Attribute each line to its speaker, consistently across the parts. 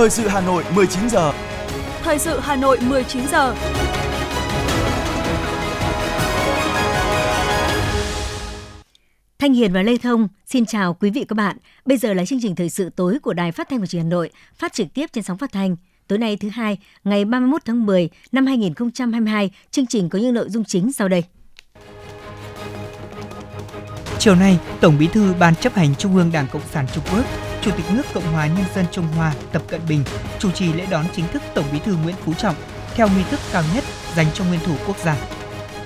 Speaker 1: Thời sự Hà Nội 19 giờ.
Speaker 2: Thời sự Hà Nội 19 giờ.
Speaker 3: Thanh Hiền và Lê Thông xin chào quý vị các bạn. Bây giờ là chương trình thời sự tối của Đài Phát thanh và Truyền hình Hà Nội, phát trực tiếp trên sóng phát thanh. Tối nay thứ hai, ngày 31 tháng 10 năm 2022, chương trình có những nội dung chính sau đây.
Speaker 4: Chiều nay, Tổng Bí thư Ban chấp hành Trung ương Đảng Cộng sản Trung Quốc, Chủ tịch nước Cộng hòa Nhân dân Trung Hoa Tập Cận Bình chủ trì lễ đón chính thức Tổng Bí thư Nguyễn Phú Trọng theo nghi thức cao nhất dành cho nguyên thủ quốc gia.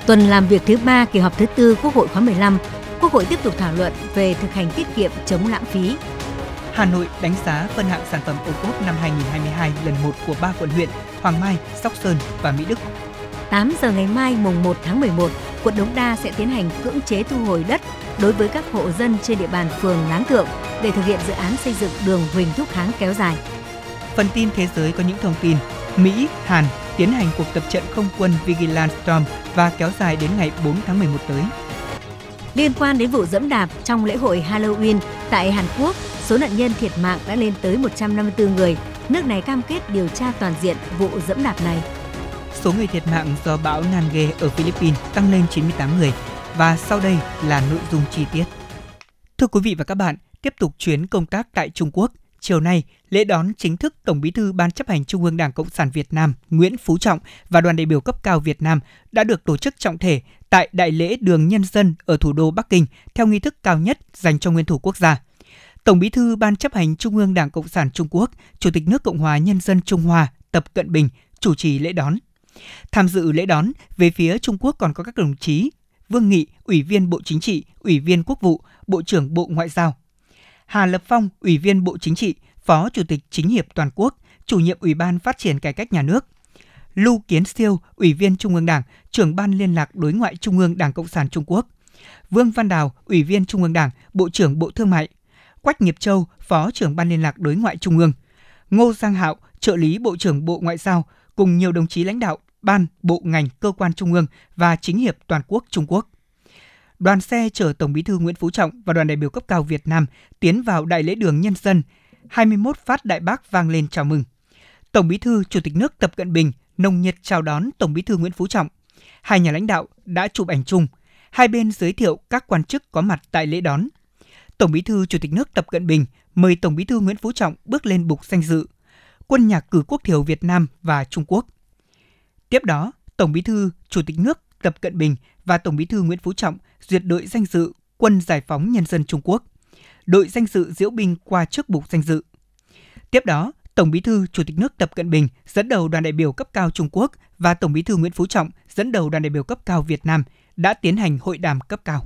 Speaker 3: Tuần làm việc thứ ba kỳ họp thứ tư Quốc hội khóa 15, Quốc hội tiếp tục thảo luận về thực hành tiết kiệm chống lãng phí.
Speaker 4: Hà Nội đánh giá phân hạng sản phẩm ô cốp năm 2022 lần 1 của ba quận huyện Hoàng Mai, Sóc Sơn và Mỹ Đức.
Speaker 3: 8 giờ ngày mai mùng 1 tháng 11, quận Đống Đa sẽ tiến hành cưỡng chế thu hồi đất đối với các hộ dân trên địa bàn phường Láng Thượng để thực hiện dự án xây dựng đường Huỳnh Thúc Kháng kéo dài.
Speaker 4: Phần tin thế giới có những thông tin Mỹ, Hàn tiến hành cuộc tập trận không quân Vigilant Storm và kéo dài đến ngày 4 tháng 11 tới.
Speaker 3: Liên quan đến vụ dẫm đạp trong lễ hội Halloween tại Hàn Quốc, số nạn nhân thiệt mạng đã lên tới 154 người. Nước này cam kết điều tra toàn diện vụ dẫm đạp này.
Speaker 4: Số người thiệt mạng do bão Nange ở Philippines tăng lên 98 người. Và sau đây là nội dung chi tiết. Thưa quý vị và các bạn, tiếp tục chuyến công tác tại Trung Quốc, chiều nay, lễ đón chính thức Tổng Bí thư Ban chấp hành Trung ương Đảng Cộng sản Việt Nam Nguyễn Phú Trọng và đoàn đại biểu cấp cao Việt Nam đã được tổ chức trọng thể tại Đại lễ Đường Nhân dân ở thủ đô Bắc Kinh theo nghi thức cao nhất dành cho nguyên thủ quốc gia. Tổng Bí thư Ban chấp hành Trung ương Đảng Cộng sản Trung Quốc, Chủ tịch nước Cộng hòa Nhân dân Trung Hoa Tập Cận Bình chủ trì lễ đón. Tham dự lễ đón, về phía Trung Quốc còn có các đồng chí Vương Nghị, Ủy viên Bộ Chính trị, Ủy viên Quốc vụ, Bộ trưởng Bộ Ngoại giao. Hà Lập Phong, Ủy viên Bộ Chính trị, Phó Chủ tịch Chính hiệp Toàn quốc, Chủ nhiệm Ủy ban Phát triển Cải cách Nhà nước. Lưu Kiến Siêu, Ủy viên Trung ương Đảng, trưởng Ban Liên lạc Đối ngoại Trung ương Đảng Cộng sản Trung Quốc. Vương Văn Đào, Ủy viên Trung ương Đảng, Bộ trưởng Bộ Thương mại. Quách Nghiệp Châu, Phó trưởng Ban Liên lạc Đối ngoại Trung ương. Ngô Giang Hạo, trợ lý Bộ trưởng Bộ Ngoại giao, cùng nhiều đồng chí lãnh đạo ban, bộ ngành, cơ quan trung ương và chính hiệp toàn quốc Trung Quốc. Đoàn xe chở Tổng Bí thư Nguyễn Phú Trọng và đoàn đại biểu cấp cao Việt Nam tiến vào Đại lễ đường Nhân dân. 21 phát đại bác vang lên chào mừng. Tổng Bí thư Chủ tịch nước Tập Cận Bình nồng nhiệt chào đón Tổng Bí thư Nguyễn Phú Trọng. Hai nhà lãnh đạo đã chụp ảnh chung. Hai bên giới thiệu các quan chức có mặt tại lễ đón. Tổng Bí thư Chủ tịch nước Tập Cận Bình mời Tổng Bí thư Nguyễn Phú Trọng bước lên bục danh dự. Quân nhạc cử quốc thiểu Việt Nam và Trung Quốc Tiếp đó, Tổng Bí thư, Chủ tịch nước Tập Cận Bình và Tổng Bí thư Nguyễn Phú Trọng duyệt đội danh dự Quân Giải phóng Nhân dân Trung Quốc, đội danh dự diễu binh qua trước bục danh dự. Tiếp đó, Tổng Bí thư Chủ tịch nước Tập Cận Bình dẫn đầu đoàn đại biểu cấp cao Trung Quốc và Tổng Bí thư Nguyễn Phú Trọng dẫn đầu đoàn đại biểu cấp cao Việt Nam đã tiến hành hội đàm cấp cao.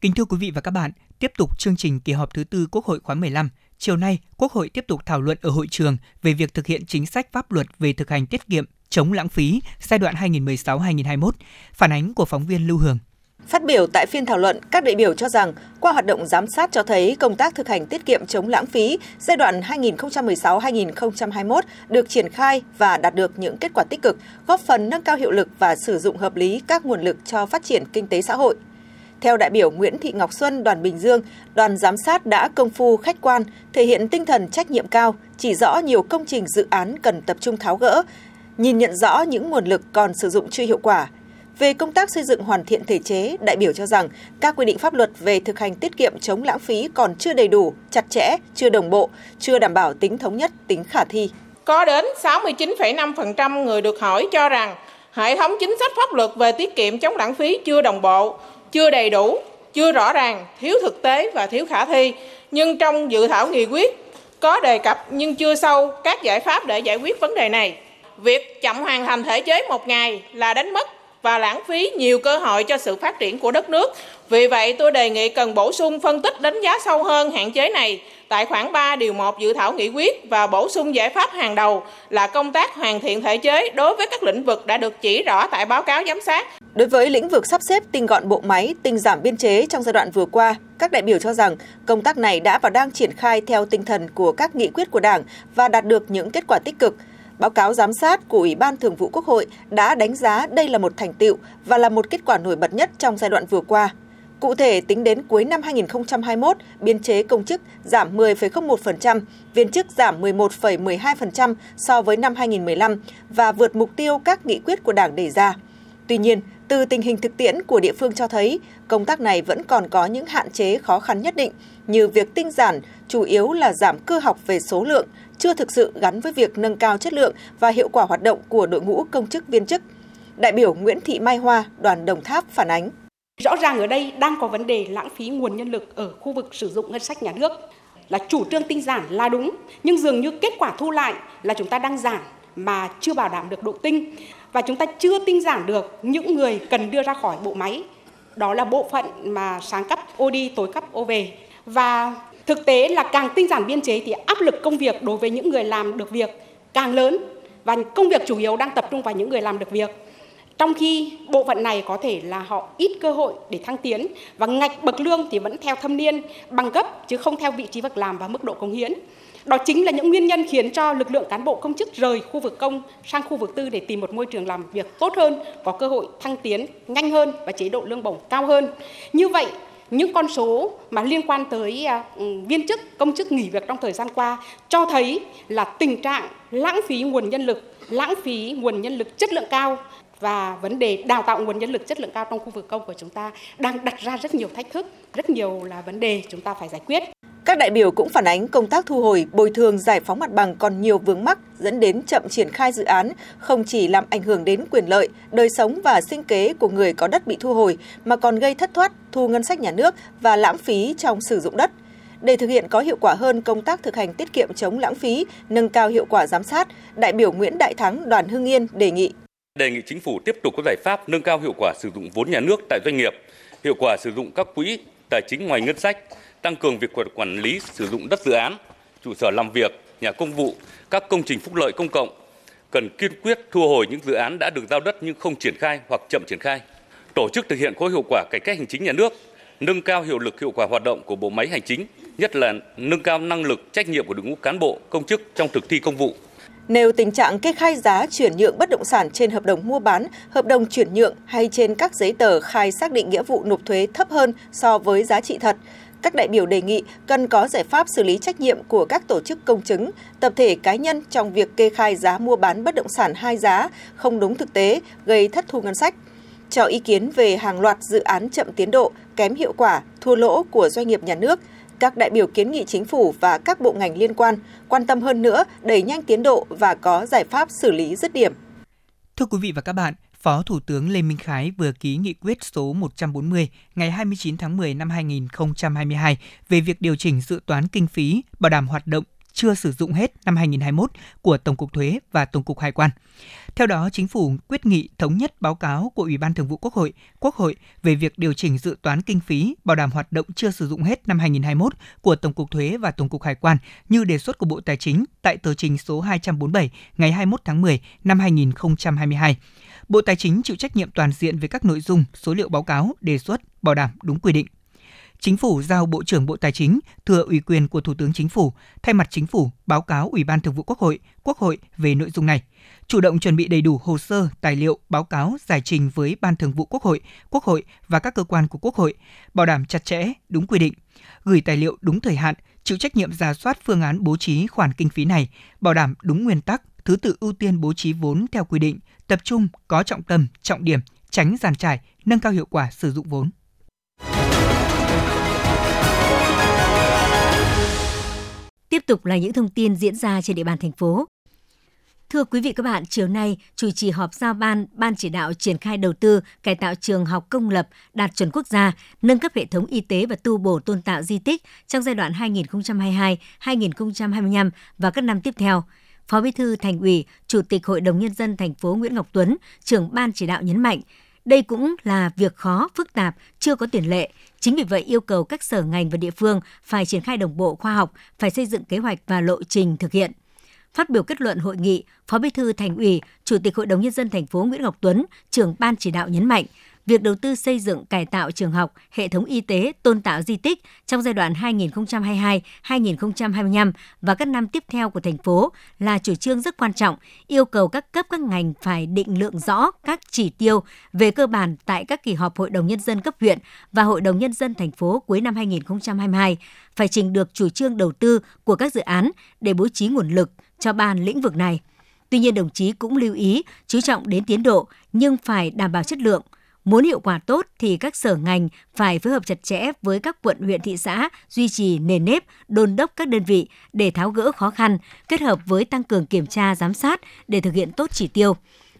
Speaker 4: Kính thưa quý vị và các bạn, tiếp tục chương trình kỳ họp thứ tư Quốc hội khóa 15, chiều nay Quốc hội tiếp tục thảo luận ở hội trường về việc thực hiện chính sách pháp luật về thực hành tiết kiệm, chống lãng phí giai đoạn 2016-2021. Phản ánh của phóng viên Lưu Hường.
Speaker 5: Phát biểu tại phiên thảo luận, các đại biểu cho rằng qua hoạt động giám sát cho thấy công tác thực hành tiết kiệm chống lãng phí giai đoạn 2016-2021 được triển khai và đạt được những kết quả tích cực, góp phần nâng cao hiệu lực và sử dụng hợp lý các nguồn lực cho phát triển kinh tế xã hội. Theo đại biểu Nguyễn Thị Ngọc Xuân, đoàn Bình Dương, đoàn giám sát đã công phu khách quan, thể hiện tinh thần trách nhiệm cao, chỉ rõ nhiều công trình dự án cần tập trung tháo gỡ, nhìn nhận rõ những nguồn lực còn sử dụng chưa hiệu quả. Về công tác xây dựng hoàn thiện thể chế, đại biểu cho rằng các quy định pháp luật về thực hành tiết kiệm chống lãng phí còn chưa đầy đủ, chặt chẽ, chưa đồng bộ, chưa đảm bảo tính thống nhất, tính khả thi.
Speaker 6: Có đến 69,5% người được hỏi cho rằng hệ thống chính sách pháp luật về tiết kiệm chống lãng phí chưa đồng bộ, chưa đầy đủ, chưa rõ ràng, thiếu thực tế và thiếu khả thi. Nhưng trong dự thảo nghị quyết có đề cập nhưng chưa sâu các giải pháp để giải quyết vấn đề này. Việc chậm hoàn thành thể chế một ngày là đánh mất và lãng phí nhiều cơ hội cho sự phát triển của đất nước. Vì vậy, tôi đề nghị cần bổ sung phân tích đánh giá sâu hơn hạn chế này tại khoản 3 điều 1 dự thảo nghị quyết và bổ sung giải pháp hàng đầu là công tác hoàn thiện thể chế đối với các lĩnh vực đã được chỉ rõ tại báo cáo giám sát.
Speaker 5: Đối với lĩnh vực sắp xếp tinh gọn bộ máy, tinh giảm biên chế trong giai đoạn vừa qua, các đại biểu cho rằng công tác này đã và đang triển khai theo tinh thần của các nghị quyết của Đảng và đạt được những kết quả tích cực. Báo cáo giám sát của Ủy ban Thường vụ Quốc hội đã đánh giá đây là một thành tựu và là một kết quả nổi bật nhất trong giai đoạn vừa qua. Cụ thể, tính đến cuối năm 2021, biên chế công chức giảm 10,01%, viên chức giảm 11,12% so với năm 2015 và vượt mục tiêu các nghị quyết của Đảng đề ra. Tuy nhiên, từ tình hình thực tiễn của địa phương cho thấy, công tác này vẫn còn có những hạn chế khó khăn nhất định, như việc tinh giản chủ yếu là giảm cơ học về số lượng, chưa thực sự gắn với việc nâng cao chất lượng và hiệu quả hoạt động của đội ngũ công chức viên chức. Đại biểu Nguyễn Thị Mai Hoa, đoàn Đồng Tháp phản ánh.
Speaker 1: Rõ ràng ở đây đang có vấn đề lãng phí nguồn nhân lực ở khu vực sử dụng ngân sách nhà nước. Là chủ trương tinh giản là đúng, nhưng dường như kết quả thu lại là chúng ta đang giảm mà chưa bảo đảm được độ tinh và chúng ta chưa tinh giản được những người cần đưa ra khỏi bộ máy. Đó là bộ phận mà sáng cấp OD, tối cấp OV. Và thực tế là càng tinh giản biên chế thì áp lực công việc đối với những người làm được việc càng lớn và công việc chủ yếu đang tập trung vào những người làm được việc trong khi bộ phận này có thể là họ ít cơ hội để thăng tiến và ngạch bậc lương thì vẫn theo thâm niên bằng cấp chứ không theo vị trí việc làm và mức độ công hiến. Đó chính là những nguyên nhân khiến cho lực lượng cán bộ công chức rời khu vực công sang khu vực tư để tìm một môi trường làm việc tốt hơn, có cơ hội thăng tiến nhanh hơn và chế độ lương bổng cao hơn. Như vậy, những con số mà liên quan tới à, ừ, viên chức, công chức nghỉ việc trong thời gian qua cho thấy là tình trạng lãng phí nguồn nhân lực, lãng phí nguồn nhân lực chất lượng cao và vấn đề đào tạo nguồn nhân lực chất lượng cao trong khu vực công của chúng ta đang đặt ra rất nhiều thách thức, rất nhiều là vấn đề chúng ta phải giải quyết.
Speaker 5: Các đại biểu cũng phản ánh công tác thu hồi, bồi thường giải phóng mặt bằng còn nhiều vướng mắc dẫn đến chậm triển khai dự án, không chỉ làm ảnh hưởng đến quyền lợi, đời sống và sinh kế của người có đất bị thu hồi mà còn gây thất thoát, thu ngân sách nhà nước và lãng phí trong sử dụng đất. Để thực hiện có hiệu quả hơn công tác thực hành tiết kiệm chống lãng phí, nâng cao hiệu quả giám sát, đại biểu Nguyễn Đại Thắng đoàn Hưng Yên đề nghị
Speaker 7: đề nghị chính phủ tiếp tục có giải pháp nâng cao hiệu quả sử dụng vốn nhà nước tại doanh nghiệp, hiệu quả sử dụng các quỹ tài chính ngoài ngân sách, tăng cường việc quản lý sử dụng đất dự án, trụ sở làm việc, nhà công vụ, các công trình phúc lợi công cộng, cần kiên quyết thu hồi những dự án đã được giao đất nhưng không triển khai hoặc chậm triển khai, tổ chức thực hiện có hiệu quả cải cách hành chính nhà nước, nâng cao hiệu lực hiệu quả hoạt động của bộ máy hành chính, nhất là nâng cao năng lực trách nhiệm của đội ngũ cán bộ, công chức trong thực thi công vụ,
Speaker 5: Nêu tình trạng kê khai giá chuyển nhượng bất động sản trên hợp đồng mua bán, hợp đồng chuyển nhượng hay trên các giấy tờ khai xác định nghĩa vụ nộp thuế thấp hơn so với giá trị thật, các đại biểu đề nghị cần có giải pháp xử lý trách nhiệm của các tổ chức công chứng, tập thể cá nhân trong việc kê khai giá mua bán bất động sản hai giá không đúng thực tế, gây thất thu ngân sách. Cho ý kiến về hàng loạt dự án chậm tiến độ, kém hiệu quả, thua lỗ của doanh nghiệp nhà nước – các đại biểu kiến nghị chính phủ và các bộ ngành liên quan quan tâm hơn nữa đẩy nhanh tiến độ và có giải pháp xử lý dứt điểm.
Speaker 4: Thưa quý vị và các bạn, Phó Thủ tướng Lê Minh Khái vừa ký nghị quyết số 140 ngày 29 tháng 10 năm 2022 về việc điều chỉnh dự toán kinh phí bảo đảm hoạt động chưa sử dụng hết năm 2021 của Tổng cục Thuế và Tổng cục Hải quan. Theo đó, Chính phủ quyết nghị thống nhất báo cáo của Ủy ban Thường vụ Quốc hội, Quốc hội về việc điều chỉnh dự toán kinh phí bảo đảm hoạt động chưa sử dụng hết năm 2021 của Tổng cục Thuế và Tổng cục Hải quan như đề xuất của Bộ Tài chính tại tờ trình số 247 ngày 21 tháng 10 năm 2022. Bộ Tài chính chịu trách nhiệm toàn diện về các nội dung, số liệu báo cáo, đề xuất, bảo đảm đúng quy định. Chính phủ giao Bộ trưởng Bộ Tài chính thừa ủy quyền của Thủ tướng Chính phủ thay mặt Chính phủ báo cáo Ủy ban Thường vụ Quốc hội, Quốc hội về nội dung này. Chủ động chuẩn bị đầy đủ hồ sơ, tài liệu, báo cáo, giải trình với Ban Thường vụ Quốc hội, Quốc hội và các cơ quan của Quốc hội, bảo đảm chặt chẽ, đúng quy định, gửi tài liệu đúng thời hạn, chịu trách nhiệm ra soát phương án bố trí khoản kinh phí này, bảo đảm đúng nguyên tắc, thứ tự ưu tiên bố trí vốn theo quy định, tập trung, có trọng tâm, trọng điểm, tránh giàn trải, nâng cao hiệu quả sử dụng vốn.
Speaker 3: Tiếp tục là những thông tin diễn ra trên địa bàn thành phố. Thưa quý vị các bạn, chiều nay, chủ trì họp giao ban Ban chỉ đạo triển khai đầu tư cải tạo trường học công lập đạt chuẩn quốc gia, nâng cấp hệ thống y tế và tu bổ tôn tạo di tích trong giai đoạn 2022-2025 và các năm tiếp theo. Phó Bí thư Thành ủy, Chủ tịch Hội đồng nhân dân thành phố Nguyễn Ngọc Tuấn, trưởng ban chỉ đạo nhấn mạnh, đây cũng là việc khó, phức tạp, chưa có tiền lệ. Chính vì vậy yêu cầu các sở ngành và địa phương phải triển khai đồng bộ khoa học, phải xây dựng kế hoạch và lộ trình thực hiện. Phát biểu kết luận hội nghị, Phó Bí thư Thành ủy, Chủ tịch Hội đồng nhân dân thành phố Nguyễn Ngọc Tuấn, trưởng ban chỉ đạo nhấn mạnh, việc đầu tư xây dựng cải tạo trường học, hệ thống y tế, tôn tạo di tích trong giai đoạn 2022-2025 và các năm tiếp theo của thành phố là chủ trương rất quan trọng, yêu cầu các cấp các ngành phải định lượng rõ các chỉ tiêu về cơ bản tại các kỳ họp Hội đồng Nhân dân cấp huyện và Hội đồng Nhân dân thành phố cuối năm 2022, phải trình được chủ trương đầu tư của các dự án để bố trí nguồn lực cho ban lĩnh vực này. Tuy nhiên đồng chí cũng lưu ý chú trọng đến tiến độ nhưng phải đảm bảo chất lượng. Muốn hiệu quả tốt thì các sở ngành phải phối hợp chặt chẽ với các quận huyện thị xã duy trì nền nếp, đôn đốc các đơn vị để tháo gỡ khó khăn, kết hợp với tăng cường kiểm tra giám sát để thực hiện tốt chỉ tiêu.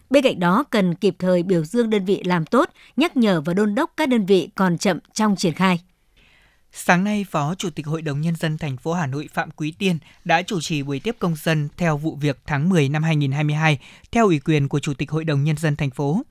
Speaker 3: Bên cạnh đó cần kịp thời biểu dương đơn vị làm tốt, nhắc nhở và đôn đốc các đơn vị còn chậm trong triển khai.
Speaker 4: Sáng nay, Phó Chủ tịch Hội đồng Nhân dân thành phố Hà Nội Phạm Quý Tiên đã chủ trì buổi tiếp công dân theo vụ việc tháng 10 năm 2022 theo ủy quyền của Chủ tịch Hội đồng Nhân dân thành phố.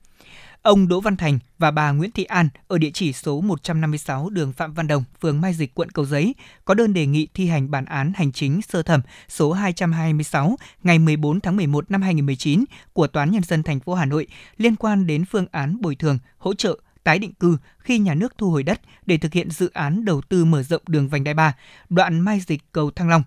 Speaker 4: Ông Đỗ Văn Thành và bà Nguyễn Thị An ở địa chỉ số 156 đường Phạm Văn Đồng, phường Mai Dịch, quận Cầu Giấy có đơn đề nghị thi hành bản án hành chính sơ thẩm số 226 ngày 14 tháng 11 năm 2019 của Toán Nhân dân thành phố Hà Nội liên quan đến phương án bồi thường, hỗ trợ tái định cư khi nhà nước thu hồi đất để thực hiện dự án đầu tư mở rộng đường vành đai 3, đoạn Mai Dịch cầu Thăng Long.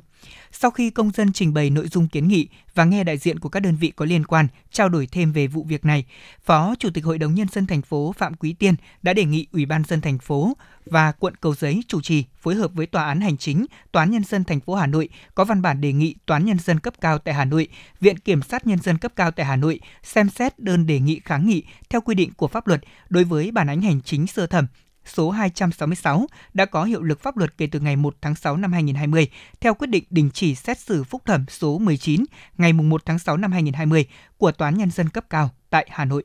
Speaker 4: Sau khi công dân trình bày nội dung kiến nghị và nghe đại diện của các đơn vị có liên quan trao đổi thêm về vụ việc này, Phó Chủ tịch Hội đồng nhân dân thành phố Phạm Quý Tiên đã đề nghị Ủy ban dân thành phố và quận Cầu Giấy chủ trì phối hợp với Tòa án hành chính, Tòa án nhân dân thành phố Hà Nội có văn bản đề nghị Tòa án nhân dân cấp cao tại Hà Nội, Viện kiểm sát nhân dân cấp cao tại Hà Nội xem xét đơn đề nghị kháng nghị theo quy định của pháp luật đối với bản án hành chính sơ thẩm số 266 đã có hiệu lực pháp luật kể từ ngày 1 tháng 6 năm 2020 theo quyết định đình chỉ xét xử phúc thẩm số 19 ngày 1 tháng 6 năm 2020 của Tòa án Nhân dân cấp cao tại Hà Nội.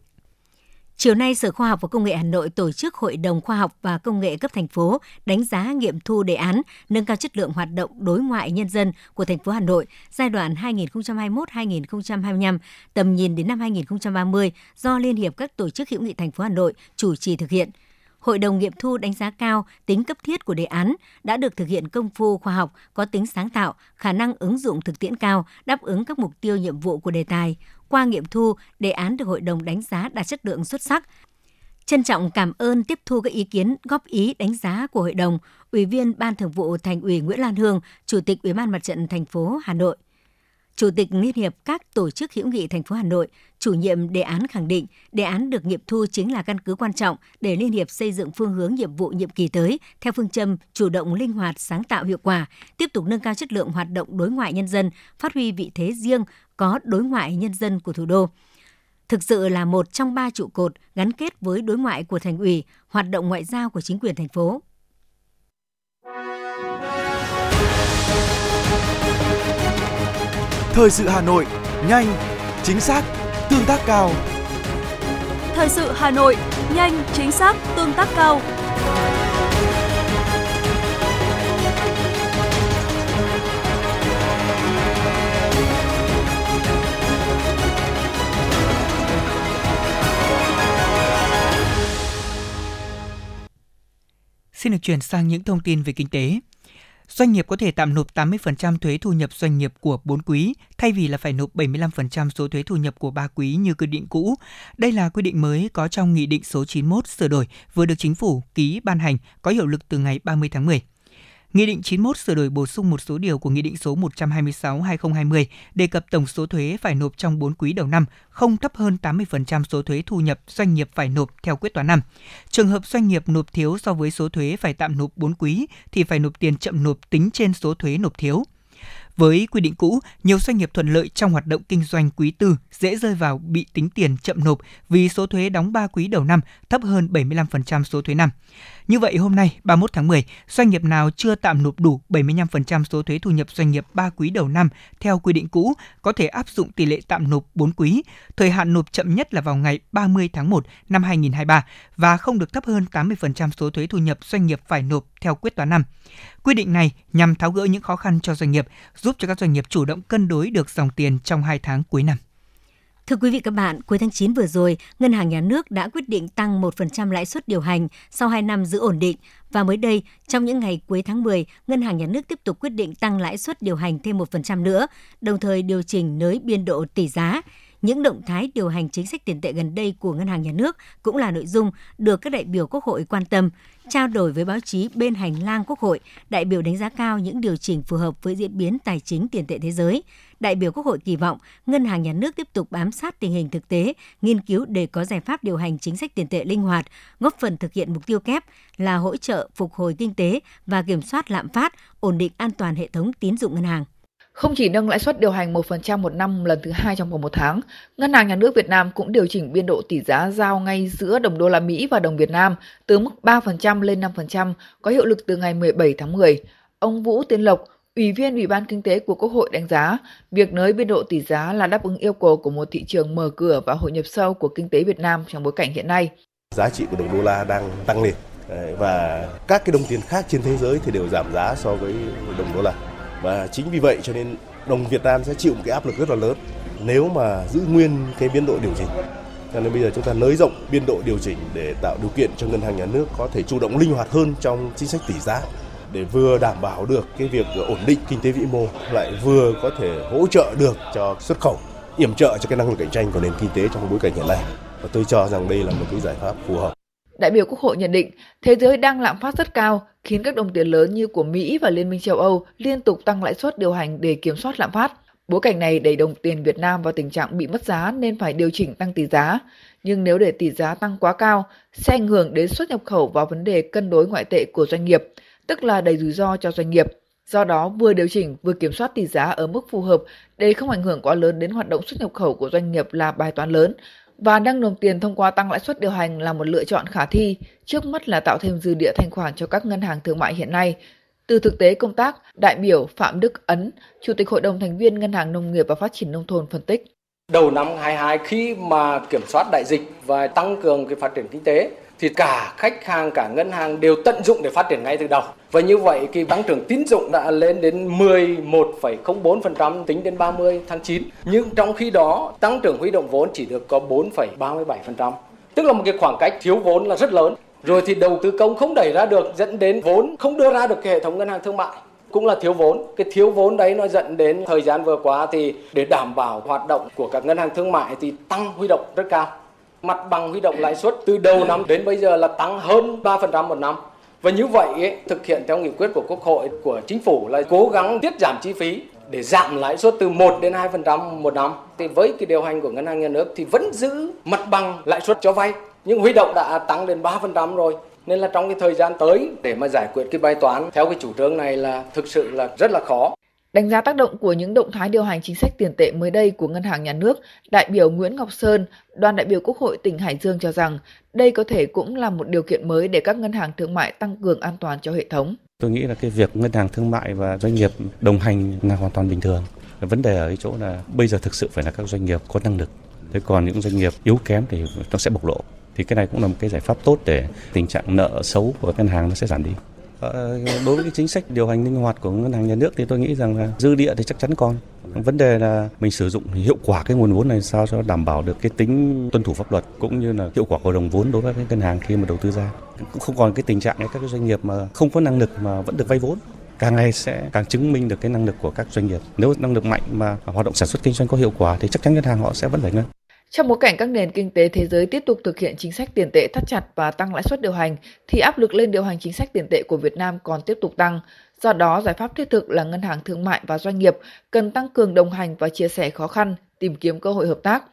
Speaker 3: Chiều nay, Sở Khoa học và Công nghệ Hà Nội tổ chức Hội đồng Khoa học và Công nghệ cấp thành phố đánh giá nghiệm thu đề án nâng cao chất lượng hoạt động đối ngoại nhân dân của thành phố Hà Nội giai đoạn 2021-2025, tầm nhìn đến năm 2030 do Liên hiệp các tổ chức hữu nghị thành phố Hà Nội chủ trì thực hiện – Hội đồng nghiệm thu đánh giá cao tính cấp thiết của đề án đã được thực hiện công phu khoa học, có tính sáng tạo, khả năng ứng dụng thực tiễn cao, đáp ứng các mục tiêu nhiệm vụ của đề tài. Qua nghiệm thu, đề án được hội đồng đánh giá đạt chất lượng xuất sắc, Trân trọng cảm ơn tiếp thu các ý kiến, góp ý, đánh giá của hội đồng, Ủy viên Ban Thường vụ Thành ủy Nguyễn Lan Hương, Chủ tịch Ủy ban Mặt trận thành phố Hà Nội. Chủ tịch Liên hiệp các tổ chức hữu nghị thành phố Hà Nội, chủ nhiệm đề án khẳng định đề án được nghiệm thu chính là căn cứ quan trọng để Liên hiệp xây dựng phương hướng nhiệm vụ nhiệm kỳ tới theo phương châm chủ động linh hoạt, sáng tạo hiệu quả, tiếp tục nâng cao chất lượng hoạt động đối ngoại nhân dân, phát huy vị thế riêng có đối ngoại nhân dân của thủ đô thực sự là một trong ba trụ cột gắn kết với đối ngoại của thành ủy, hoạt động ngoại giao của chính quyền thành phố.
Speaker 8: Thời sự Hà Nội, nhanh, chính xác, tương tác cao.
Speaker 2: Thời sự Hà Nội, nhanh, chính xác, tương tác cao.
Speaker 4: Xin được chuyển sang những thông tin về kinh tế. Doanh nghiệp có thể tạm nộp 80% thuế thu nhập doanh nghiệp của 4 quý, thay vì là phải nộp 75% số thuế thu nhập của 3 quý như quy định cũ. Đây là quy định mới có trong Nghị định số 91 sửa đổi, vừa được chính phủ ký ban hành, có hiệu lực từ ngày 30 tháng 10. Nghị định 91 sửa đổi bổ sung một số điều của Nghị định số 126/2020 đề cập tổng số thuế phải nộp trong 4 quý đầu năm, không thấp hơn 80% số thuế thu nhập doanh nghiệp phải nộp theo quyết toán năm. Trường hợp doanh nghiệp nộp thiếu so với số thuế phải tạm nộp 4 quý thì phải nộp tiền chậm nộp tính trên số thuế nộp thiếu. Với quy định cũ, nhiều doanh nghiệp thuận lợi trong hoạt động kinh doanh quý tư dễ rơi vào bị tính tiền chậm nộp vì số thuế đóng 3 quý đầu năm thấp hơn 75% số thuế năm. Như vậy hôm nay 31 tháng 10, doanh nghiệp nào chưa tạm nộp đủ 75% số thuế thu nhập doanh nghiệp 3 quý đầu năm theo quy định cũ có thể áp dụng tỷ lệ tạm nộp 4 quý, thời hạn nộp chậm nhất là vào ngày 30 tháng 1 năm 2023 và không được thấp hơn 80% số thuế thu nhập doanh nghiệp phải nộp theo quyết toán năm. Quy định này nhằm tháo gỡ những khó khăn cho doanh nghiệp, giúp cho các doanh nghiệp chủ động cân đối được dòng tiền trong 2 tháng cuối năm.
Speaker 3: Thưa quý vị các bạn, cuối tháng 9 vừa rồi, Ngân hàng Nhà nước đã quyết định tăng 1% lãi suất điều hành sau 2 năm giữ ổn định. Và mới đây, trong những ngày cuối tháng 10, Ngân hàng Nhà nước tiếp tục quyết định tăng lãi suất điều hành thêm 1% nữa, đồng thời điều chỉnh nới biên độ tỷ giá những động thái điều hành chính sách tiền tệ gần đây của Ngân hàng Nhà nước cũng là nội dung được các đại biểu Quốc hội quan tâm. Trao đổi với báo chí bên hành lang Quốc hội, đại biểu đánh giá cao những điều chỉnh phù hợp với diễn biến tài chính tiền tệ thế giới. Đại biểu Quốc hội kỳ vọng Ngân hàng Nhà nước tiếp tục bám sát tình hình thực tế, nghiên cứu để có giải pháp điều hành chính sách tiền tệ linh hoạt, góp phần thực hiện mục tiêu kép là hỗ trợ phục hồi kinh tế và kiểm soát lạm phát, ổn định an toàn hệ thống tín dụng ngân hàng.
Speaker 9: Không chỉ nâng lãi suất điều hành 1% một năm lần thứ hai trong vòng một tháng, Ngân hàng Nhà nước Việt Nam cũng điều chỉnh biên độ tỷ giá giao ngay giữa đồng đô la Mỹ và đồng Việt Nam từ mức 3% lên 5%, có hiệu lực từ ngày 17 tháng 10. Ông Vũ Tiến Lộc, Ủy viên Ủy ban Kinh tế của Quốc hội đánh giá, việc nới biên độ tỷ giá là đáp ứng yêu cầu của một thị trường mở cửa và hội nhập sâu của kinh tế Việt Nam trong bối cảnh hiện nay.
Speaker 10: Giá trị của đồng đô la đang tăng lên và các cái đồng tiền khác trên thế giới thì đều giảm giá so với đồng đô la và chính vì vậy cho nên đồng Việt Nam sẽ chịu một cái áp lực rất là lớn nếu mà giữ nguyên cái biên độ điều chỉnh. Cho nên bây giờ chúng ta nới rộng biên độ điều chỉnh để tạo điều kiện cho ngân hàng nhà nước có thể chủ động linh hoạt hơn trong chính sách tỷ giá để vừa đảm bảo được cái việc ổn định kinh tế vĩ mô, lại vừa có thể hỗ trợ được cho xuất khẩu, yểm trợ cho cái năng lực cạnh tranh của nền kinh tế trong bối cảnh hiện nay và tôi cho rằng đây là một cái giải pháp phù hợp
Speaker 9: Đại biểu Quốc hội nhận định, thế giới đang lạm phát rất cao, khiến các đồng tiền lớn như của Mỹ và Liên minh châu Âu liên tục tăng lãi suất điều hành để kiểm soát lạm phát. Bối cảnh này đẩy đồng tiền Việt Nam vào tình trạng bị mất giá nên phải điều chỉnh tăng tỷ giá. Nhưng nếu để tỷ giá tăng quá cao, sẽ ảnh hưởng đến xuất nhập khẩu và vấn đề cân đối ngoại tệ của doanh nghiệp, tức là đầy rủi ro cho doanh nghiệp. Do đó, vừa điều chỉnh vừa kiểm soát tỷ giá ở mức phù hợp để không ảnh hưởng quá lớn đến hoạt động xuất nhập khẩu của doanh nghiệp là bài toán lớn, và nâng đồng tiền thông qua tăng lãi suất điều hành là một lựa chọn khả thi, trước mắt là tạo thêm dư địa thanh khoản cho các ngân hàng thương mại hiện nay. Từ thực tế công tác, đại biểu Phạm Đức Ấn, Chủ tịch Hội đồng thành viên Ngân hàng Nông nghiệp và Phát triển Nông thôn phân tích.
Speaker 11: Đầu năm 22 khi mà kiểm soát đại dịch và tăng cường cái phát triển kinh tế thì cả khách hàng cả ngân hàng đều tận dụng để phát triển ngay từ đầu. Và như vậy cái tăng trưởng tín dụng đã lên đến 11,04% tính đến 30 tháng 9. Nhưng trong khi đó tăng trưởng huy động vốn chỉ được có 4,37%. Tức là một cái khoảng cách thiếu vốn là rất lớn. Rồi thì đầu tư công không đẩy ra được dẫn đến vốn không đưa ra được cái hệ thống ngân hàng thương mại cũng là thiếu vốn. Cái thiếu vốn đấy nó dẫn đến thời gian vừa qua thì để đảm bảo hoạt động của các ngân hàng thương mại thì tăng huy động rất cao mặt bằng huy động lãi suất từ đầu năm đến bây giờ là tăng hơn 3% một năm. Và như vậy ấy, thực hiện theo nghị quyết của Quốc hội, của chính phủ là cố gắng tiết giảm chi phí để giảm lãi suất từ 1 đến 2% một năm. Thì với cái điều hành của ngân hàng nhà nước thì vẫn giữ mặt bằng lãi suất cho vay, nhưng huy động đã tăng lên 3% rồi. Nên là trong cái thời gian tới để mà giải quyết cái bài toán theo cái chủ trương này là thực sự là rất là khó.
Speaker 9: Đánh giá tác động của những động thái điều hành chính sách tiền tệ mới đây của Ngân hàng Nhà nước, đại biểu Nguyễn Ngọc Sơn, đoàn đại biểu Quốc hội tỉnh Hải Dương cho rằng đây có thể cũng là một điều kiện mới để các ngân hàng thương mại tăng cường an toàn cho hệ thống.
Speaker 12: Tôi nghĩ là cái việc ngân hàng thương mại và doanh nghiệp đồng hành là hoàn toàn bình thường. Vấn đề ở chỗ là bây giờ thực sự phải là các doanh nghiệp có năng lực. Thế còn những doanh nghiệp yếu kém thì nó sẽ bộc lộ. Thì cái này cũng là một cái giải pháp tốt để tình trạng nợ xấu của ngân hàng nó sẽ giảm đi. Ờ, đối với cái chính sách điều hành linh hoạt của ngân hàng nhà nước thì tôi nghĩ rằng là dư địa thì chắc chắn còn. Vấn đề là mình sử dụng hiệu quả cái nguồn vốn này sao cho đảm bảo được cái tính tuân thủ pháp luật cũng như là hiệu quả của đồng vốn đối với cái ngân hàng khi mà đầu tư ra. Cũng không còn cái tình trạng các cái doanh nghiệp mà không có năng lực mà vẫn được vay vốn. Càng ngày sẽ càng chứng minh được cái năng lực của các doanh nghiệp. Nếu năng lực mạnh mà hoạt động sản xuất kinh doanh có hiệu quả thì chắc chắn ngân hàng họ sẽ vẫn giải ngân
Speaker 9: trong bối cảnh các nền kinh tế thế giới tiếp tục thực hiện chính sách tiền tệ thắt chặt và tăng lãi suất điều hành, thì áp lực lên điều hành chính sách tiền tệ của Việt Nam còn tiếp tục tăng. Do đó, giải pháp thiết thực là ngân hàng thương mại và doanh nghiệp cần tăng cường đồng hành và chia sẻ khó khăn, tìm kiếm cơ hội hợp tác.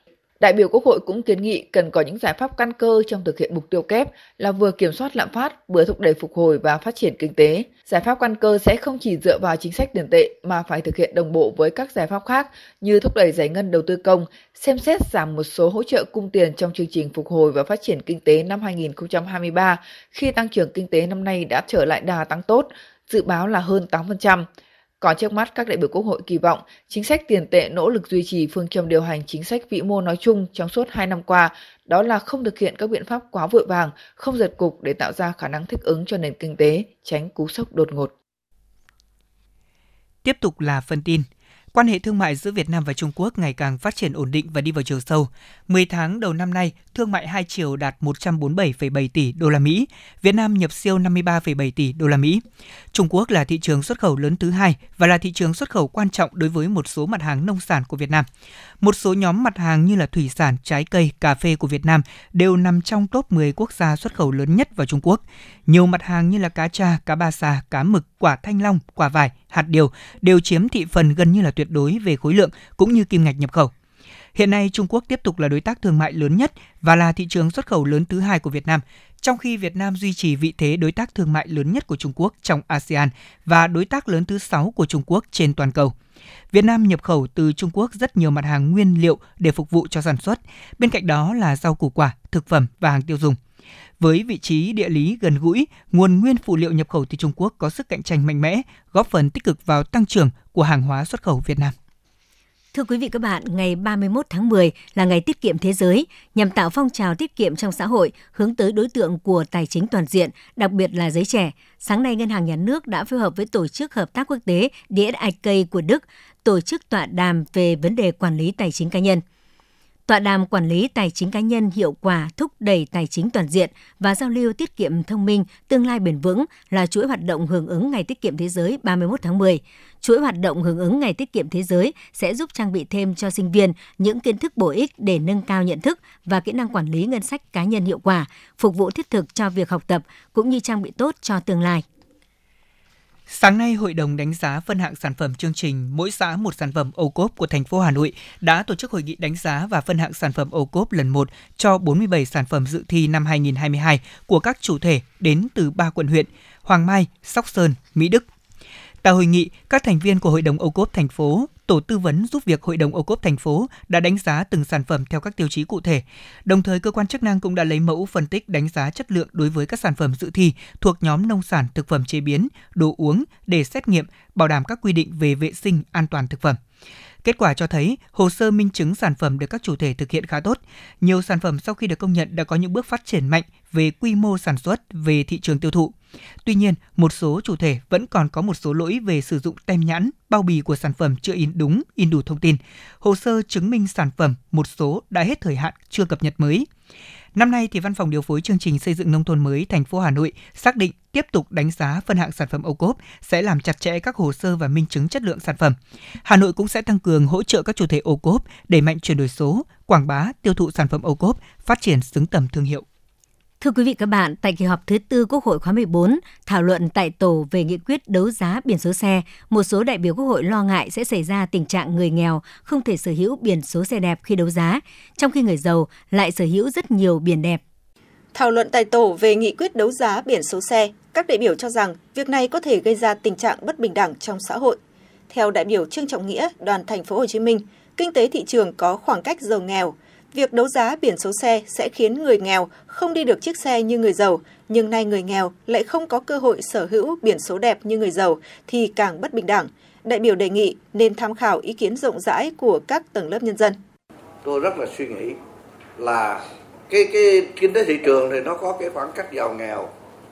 Speaker 9: Đại biểu Quốc hội cũng kiến nghị cần có những giải pháp căn cơ trong thực hiện mục tiêu kép là vừa kiểm soát lạm phát, vừa thúc đẩy phục hồi và phát triển kinh tế. Giải pháp căn cơ sẽ không chỉ dựa vào chính sách tiền tệ mà phải thực hiện đồng bộ với các giải pháp khác như thúc đẩy giải ngân đầu tư công, xem xét giảm một số hỗ trợ cung tiền trong chương trình phục hồi và phát triển kinh tế năm 2023 khi tăng trưởng kinh tế năm nay đã trở lại đà tăng tốt, dự báo là hơn 8%. Còn trước mắt, các đại biểu Quốc hội kỳ vọng chính sách tiền tệ nỗ lực duy trì phương châm điều hành chính sách vĩ mô nói chung trong suốt 2 năm qua, đó là không thực hiện các biện pháp quá vội vàng, không giật cục để tạo ra khả năng thích ứng cho nền kinh tế, tránh cú sốc đột ngột.
Speaker 4: Tiếp tục là phần tin. Quan hệ thương mại giữa Việt Nam và Trung Quốc ngày càng phát triển ổn định và đi vào chiều sâu. 10 tháng đầu năm nay, thương mại hai chiều đạt 147,7 tỷ đô la Mỹ, Việt Nam nhập siêu 53,7 tỷ đô la Mỹ. Trung Quốc là thị trường xuất khẩu lớn thứ hai và là thị trường xuất khẩu quan trọng đối với một số mặt hàng nông sản của Việt Nam. Một số nhóm mặt hàng như là thủy sản, trái cây, cà phê của Việt Nam đều nằm trong top 10 quốc gia xuất khẩu lớn nhất vào Trung Quốc. Nhiều mặt hàng như là cá tra, cá ba sa, cá mực, quả thanh long, quả vải, hạt điều đều chiếm thị phần gần như là tuyệt đối về khối lượng cũng như kim ngạch nhập khẩu. Hiện nay, Trung Quốc tiếp tục là đối tác thương mại lớn nhất và là thị trường xuất khẩu lớn thứ hai của Việt Nam, trong khi Việt Nam duy trì vị thế đối tác thương mại lớn nhất của Trung Quốc trong ASEAN và đối tác lớn thứ sáu của Trung Quốc trên toàn cầu. Việt Nam nhập khẩu từ Trung Quốc rất nhiều mặt hàng nguyên liệu để phục vụ cho sản xuất, bên cạnh đó là rau củ quả, thực phẩm và hàng tiêu dùng. Với vị trí địa lý gần gũi, nguồn nguyên phụ liệu nhập khẩu từ Trung Quốc có sức cạnh tranh mạnh mẽ, góp phần tích cực vào tăng trưởng của hàng hóa xuất khẩu Việt Nam.
Speaker 3: Thưa quý vị các bạn, ngày 31 tháng 10 là ngày tiết kiệm thế giới nhằm tạo phong trào tiết kiệm trong xã hội hướng tới đối tượng của tài chính toàn diện, đặc biệt là giới trẻ. Sáng nay, Ngân hàng Nhà nước đã phối hợp với Tổ chức Hợp tác Quốc tế DSIK của Đức tổ chức tọa đàm về vấn đề quản lý tài chính cá nhân. Tọa đàm quản lý tài chính cá nhân hiệu quả thúc đẩy tài chính toàn diện và giao lưu tiết kiệm thông minh tương lai bền vững là chuỗi hoạt động hưởng ứng Ngày Tiết kiệm Thế giới 31 tháng 10. Chuỗi hoạt động hưởng ứng Ngày Tiết kiệm Thế giới sẽ giúp trang bị thêm cho sinh viên những kiến thức bổ ích để nâng cao nhận thức và kỹ năng quản lý ngân sách cá nhân hiệu quả, phục vụ thiết thực cho việc học tập cũng như trang bị tốt cho tương lai.
Speaker 4: Sáng nay, Hội đồng đánh giá phân hạng sản phẩm chương trình Mỗi xã một sản phẩm ô cốp của thành phố Hà Nội đã tổ chức hội nghị đánh giá và phân hạng sản phẩm ô cốp lần 1 cho 47 sản phẩm dự thi năm 2022 của các chủ thể đến từ 3 quận huyện Hoàng Mai, Sóc Sơn, Mỹ Đức. Tại hội nghị, các thành viên của Hội đồng ô cốp thành phố tổ tư vấn giúp việc Hội đồng ô cốp thành phố đã đánh giá từng sản phẩm theo các tiêu chí cụ thể. Đồng thời, cơ quan chức năng cũng đã lấy mẫu phân tích đánh giá chất lượng đối với các sản phẩm dự thi thuộc nhóm nông sản, thực phẩm chế biến, đồ uống để xét nghiệm, bảo đảm các quy định về vệ sinh, an toàn thực phẩm. Kết quả cho thấy hồ sơ minh chứng sản phẩm được các chủ thể thực hiện khá tốt. Nhiều sản phẩm sau khi được công nhận đã có những bước phát triển mạnh về quy mô sản xuất, về thị trường tiêu thụ. Tuy nhiên, một số chủ thể vẫn còn có một số lỗi về sử dụng tem nhãn, bao bì của sản phẩm chưa in đúng, in đủ thông tin. Hồ sơ chứng minh sản phẩm một số đã hết thời hạn chưa cập nhật mới. Năm nay thì Văn phòng điều phối chương trình xây dựng nông thôn mới thành phố Hà Nội xác định tiếp tục đánh giá phân hạng sản phẩm ô cốp sẽ làm chặt chẽ các hồ sơ và minh chứng chất lượng sản phẩm. Hà Nội cũng sẽ tăng cường hỗ trợ các chủ thể ô cốp đẩy mạnh chuyển đổi số, quảng bá, tiêu thụ sản phẩm ô cốp, phát triển xứng tầm thương hiệu.
Speaker 3: Thưa quý vị các bạn, tại kỳ họp thứ tư Quốc hội khóa 14, thảo luận tại tổ về nghị quyết đấu giá biển số xe, một số đại biểu Quốc hội lo ngại sẽ xảy ra tình trạng người nghèo không thể sở hữu biển số xe đẹp khi đấu giá, trong khi người giàu lại sở hữu rất nhiều biển đẹp.
Speaker 5: Thảo luận tại tổ về nghị quyết đấu giá biển số xe, các đại biểu cho rằng việc này có thể gây ra tình trạng bất bình đẳng trong xã hội. Theo đại biểu Trương Trọng Nghĩa, đoàn thành phố Hồ Chí Minh, kinh tế thị trường có khoảng cách giàu nghèo, việc đấu giá biển số xe sẽ khiến người nghèo không đi được chiếc xe như người giàu, nhưng nay người nghèo lại không có cơ hội sở hữu biển số đẹp như người giàu thì càng bất bình đẳng. Đại biểu đề nghị nên tham khảo ý kiến rộng rãi của các tầng lớp nhân dân.
Speaker 13: Tôi rất là suy nghĩ là cái cái kinh tế thị trường thì nó có cái khoảng cách giàu nghèo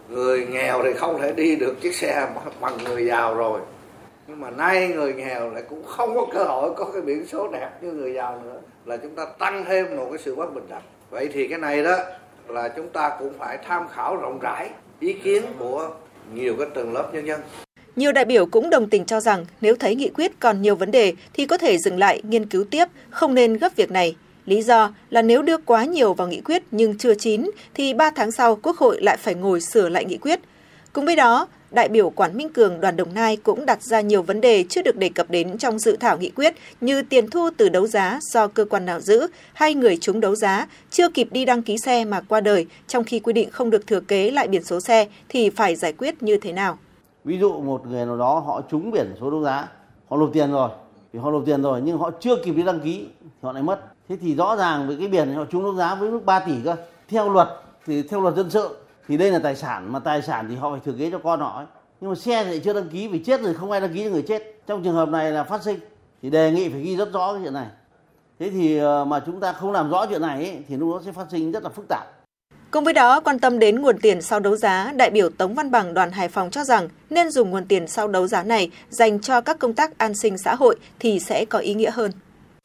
Speaker 13: người nghèo thì không thể đi được chiếc xe bằng người giàu rồi nhưng mà nay người nghèo lại cũng không có cơ hội có cái biển số đẹp như người giàu nữa là chúng ta tăng thêm một cái sự bất bình đẳng vậy thì cái này đó là chúng ta cũng phải tham khảo rộng rãi ý kiến của nhiều cái tầng lớp nhân dân
Speaker 5: nhiều đại biểu cũng đồng tình cho rằng nếu thấy nghị quyết còn nhiều vấn đề thì có thể dừng lại nghiên cứu tiếp, không nên gấp việc này. Lý do là nếu đưa quá nhiều vào nghị quyết nhưng chưa chín thì 3 tháng sau Quốc hội lại phải ngồi sửa lại nghị quyết. Cùng với đó, đại biểu Quản Minh Cường đoàn Đồng Nai cũng đặt ra nhiều vấn đề chưa được đề cập đến trong dự thảo nghị quyết như tiền thu từ đấu giá do cơ quan nào giữ hay người chúng đấu giá chưa kịp đi đăng ký xe mà qua đời trong khi quy định không được thừa kế lại biển số xe thì phải giải quyết như thế nào.
Speaker 14: Ví dụ một người nào đó họ trúng biển số đấu giá, họ nộp tiền rồi, thì họ nộp tiền rồi nhưng họ chưa kịp đi đăng ký thì họ lại mất. Thế thì rõ ràng với cái biển họ trúng đấu giá với mức 3 tỷ cơ. Theo luật thì theo luật dân sự thì đây là tài sản mà tài sản thì họ phải thừa kế cho con họ ấy. nhưng mà xe thì chưa đăng ký vì chết rồi không ai đăng ký cho người chết trong trường hợp này là phát sinh thì đề nghị phải ghi rất rõ cái chuyện này thế thì ờ, mà chúng ta không làm rõ chuyện này ấy, thì lúc đó sẽ phát sinh rất là phức tạp
Speaker 5: Cùng với đó, quan tâm đến nguồn tiền sau đấu giá, đại biểu Tống Văn Bằng đoàn Hải Phòng cho rằng nên dùng nguồn tiền sau đấu giá này dành cho các công tác an sinh xã hội thì sẽ có ý nghĩa hơn.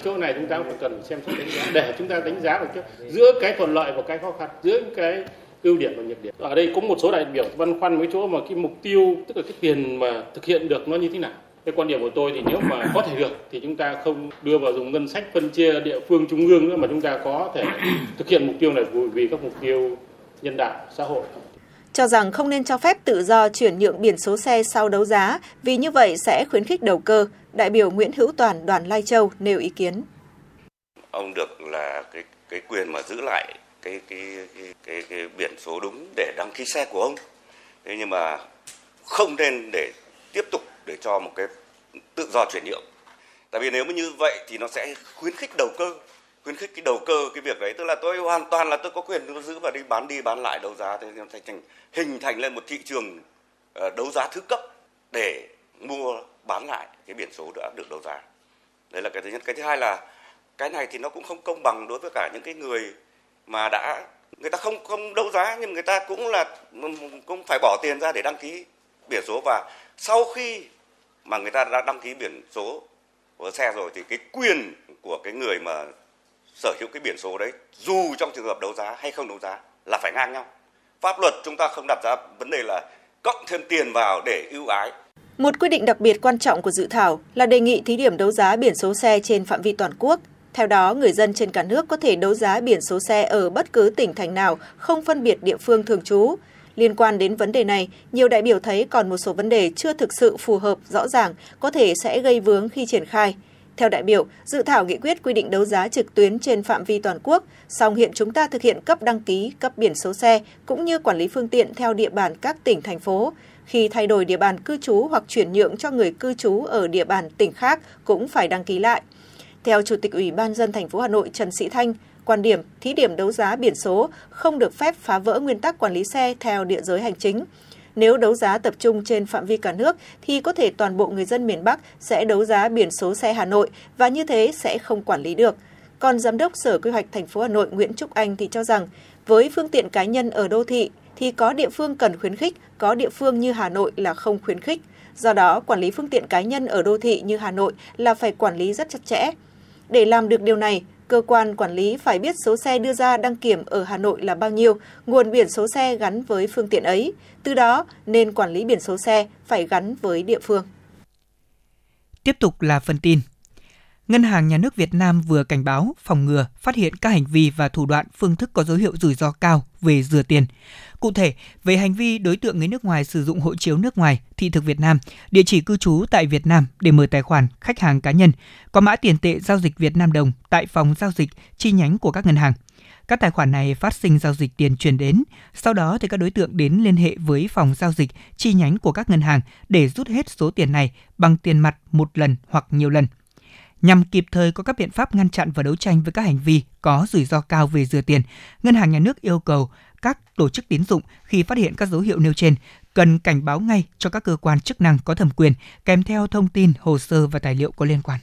Speaker 15: Chỗ này chúng ta phải cần xem xét đánh giá để chúng ta đánh giá được giữa cái thuận lợi và cái khó khăn, giữa cái ưu điểm và nhược điểm. Ở đây có một số đại biểu băn khoăn với chỗ mà cái mục tiêu tức là cái tiền mà thực hiện được nó như thế nào. Cái quan điểm của tôi thì nếu mà có thể được thì chúng ta không đưa vào dùng ngân sách phân chia địa phương trung ương nữa mà chúng ta có thể thực hiện mục tiêu này vì các mục tiêu nhân đạo xã hội
Speaker 5: cho rằng không nên cho phép tự do chuyển nhượng biển số xe sau đấu giá vì như vậy sẽ khuyến khích đầu cơ. Đại biểu Nguyễn Hữu Toàn đoàn Lai Châu nêu ý kiến.
Speaker 16: Ông được là cái cái quyền mà giữ lại cái cái cái, cái, cái biển số đúng để đăng ký xe của ông. Thế nhưng mà không nên để tiếp tục để cho một cái tự do chuyển nhượng. Tại vì nếu mà như vậy thì nó sẽ khuyến khích đầu cơ khuyến khích cái đầu cơ cái việc đấy tức là tôi hoàn toàn là tôi có quyền giữ và đi bán đi bán lại đấu giá thế thành thành hình thành lên một thị trường ờ, đấu giá thứ cấp để mua bán lại cái biển số đã được đấu giá đấy là cái thứ nhất cái thứ hai là cái này thì nó cũng không công bằng đối với cả những cái người mà đã, người ta không không đấu giá, nhưng người ta cũng là, cũng phải bỏ tiền ra để đăng ký biển số. Và sau khi mà người ta đã đăng ký biển số của xe rồi, thì cái quyền của cái người mà sở hữu cái biển số đấy, dù trong trường hợp đấu giá hay không đấu giá, là phải ngang nhau. Pháp luật chúng ta không đặt ra vấn đề là cộng thêm tiền vào để ưu ái.
Speaker 5: Một quy định đặc biệt quan trọng của dự thảo là đề nghị thí điểm đấu giá biển số xe trên phạm vi toàn quốc. Theo đó, người dân trên cả nước có thể đấu giá biển số xe ở bất cứ tỉnh thành nào, không phân biệt địa phương thường trú. Liên quan đến vấn đề này, nhiều đại biểu thấy còn một số vấn đề chưa thực sự phù hợp rõ ràng, có thể sẽ gây vướng khi triển khai. Theo đại biểu, dự thảo nghị quyết quy định đấu giá trực tuyến trên phạm vi toàn quốc, song hiện chúng ta thực hiện cấp đăng ký, cấp biển số xe cũng như quản lý phương tiện theo địa bàn các tỉnh thành phố. Khi thay đổi địa bàn cư trú hoặc chuyển nhượng cho người cư trú ở địa bàn tỉnh khác cũng phải đăng ký lại. Theo Chủ tịch Ủy ban dân thành phố Hà Nội Trần Sĩ Thanh, quan điểm thí điểm đấu giá biển số không được phép phá vỡ nguyên tắc quản lý xe theo địa giới hành chính nếu đấu giá tập trung trên phạm vi cả nước thì có thể toàn bộ người dân miền Bắc sẽ đấu giá biển số xe Hà Nội và như thế sẽ không quản lý được. Còn giám đốc Sở Quy hoạch thành phố Hà Nội Nguyễn Trúc Anh thì cho rằng với phương tiện cá nhân ở đô thị thì có địa phương cần khuyến khích, có địa phương như Hà Nội là không khuyến khích. Do đó, quản lý phương tiện cá nhân ở đô thị như Hà Nội là phải quản lý rất chặt chẽ. Để làm được điều này, cơ quan quản lý phải biết số xe đưa ra đăng kiểm ở Hà Nội là bao nhiêu, nguồn biển số xe gắn với phương tiện ấy. Từ đó, nên quản lý biển số xe phải gắn với địa phương.
Speaker 4: Tiếp tục là phần tin. Ngân hàng Nhà nước Việt Nam vừa cảnh báo phòng ngừa, phát hiện các hành vi và thủ đoạn phương thức có dấu hiệu rủi ro cao về rửa tiền. Cụ thể, về hành vi đối tượng người nước ngoài sử dụng hộ chiếu nước ngoài, thị thực Việt Nam, địa chỉ cư trú tại Việt Nam để mở tài khoản khách hàng cá nhân, có mã tiền tệ giao dịch Việt Nam đồng tại phòng giao dịch chi nhánh của các ngân hàng. Các tài khoản này phát sinh giao dịch tiền chuyển đến, sau đó thì các đối tượng đến liên hệ với phòng giao dịch chi nhánh của các ngân hàng để rút hết số tiền này bằng tiền mặt một lần hoặc nhiều lần nhằm kịp thời có các biện pháp ngăn chặn và đấu tranh với các hành vi có rủi ro cao về rửa tiền, Ngân hàng Nhà nước yêu cầu các tổ chức tín dụng khi phát hiện các dấu hiệu nêu trên cần cảnh báo ngay cho các cơ quan chức năng có thẩm quyền kèm theo thông tin, hồ sơ và tài liệu có liên quan.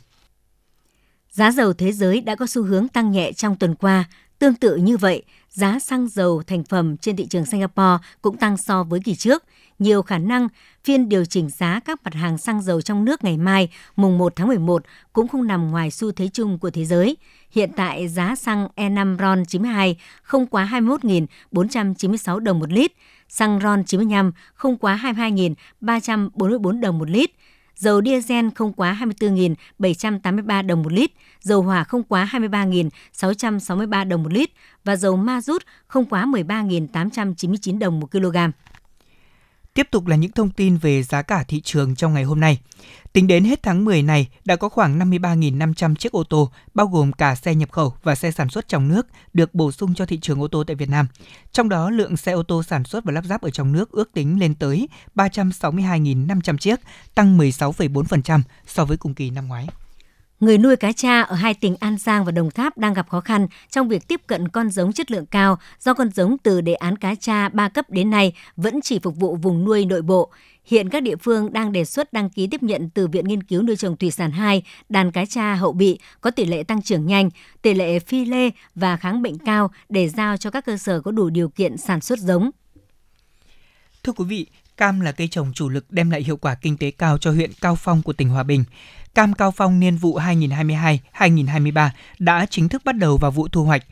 Speaker 3: Giá dầu thế giới đã có xu hướng tăng nhẹ trong tuần qua. Tương tự như vậy, giá xăng dầu thành phẩm trên thị trường Singapore cũng tăng so với kỳ trước. Nhiều khả năng phiên điều chỉnh giá các mặt hàng xăng dầu trong nước ngày mai, mùng 1 tháng 11 cũng không nằm ngoài xu thế chung của thế giới. Hiện tại giá xăng E5 RON 92 không quá 21.496 đồng một lít, xăng RON 95 không quá 22.344 đồng một lít, dầu diesel không quá 24.783 đồng một lít, dầu hỏa không quá 23.663 đồng một lít và dầu ma rút không quá 13.899 đồng một kg.
Speaker 4: Tiếp tục là những thông tin về giá cả thị trường trong ngày hôm nay. Tính đến hết tháng 10 này, đã có khoảng 53.500 chiếc ô tô, bao gồm cả xe nhập khẩu và xe sản xuất trong nước, được bổ sung cho thị trường ô tô tại Việt Nam. Trong đó, lượng xe ô tô sản xuất và lắp ráp ở trong nước ước tính lên tới 362.500 chiếc, tăng 16,4% so với cùng kỳ năm ngoái
Speaker 3: người nuôi cá tra ở hai tỉnh An Giang và Đồng Tháp đang gặp khó khăn trong việc tiếp cận con giống chất lượng cao do con giống từ đề án cá tra 3 cấp đến nay vẫn chỉ phục vụ vùng nuôi nội bộ. Hiện các địa phương đang đề xuất đăng ký tiếp nhận từ Viện Nghiên cứu Nuôi trồng Thủy sản 2 đàn cá tra hậu bị có tỷ lệ tăng trưởng nhanh, tỷ lệ phi lê và kháng bệnh cao để giao cho các cơ sở có đủ điều kiện sản xuất giống.
Speaker 4: Thưa quý vị, cam là cây trồng chủ lực đem lại hiệu quả kinh tế cao cho huyện Cao Phong của tỉnh Hòa Bình. Cam Cao Phong niên vụ 2022-2023 đã chính thức bắt đầu vào vụ thu hoạch.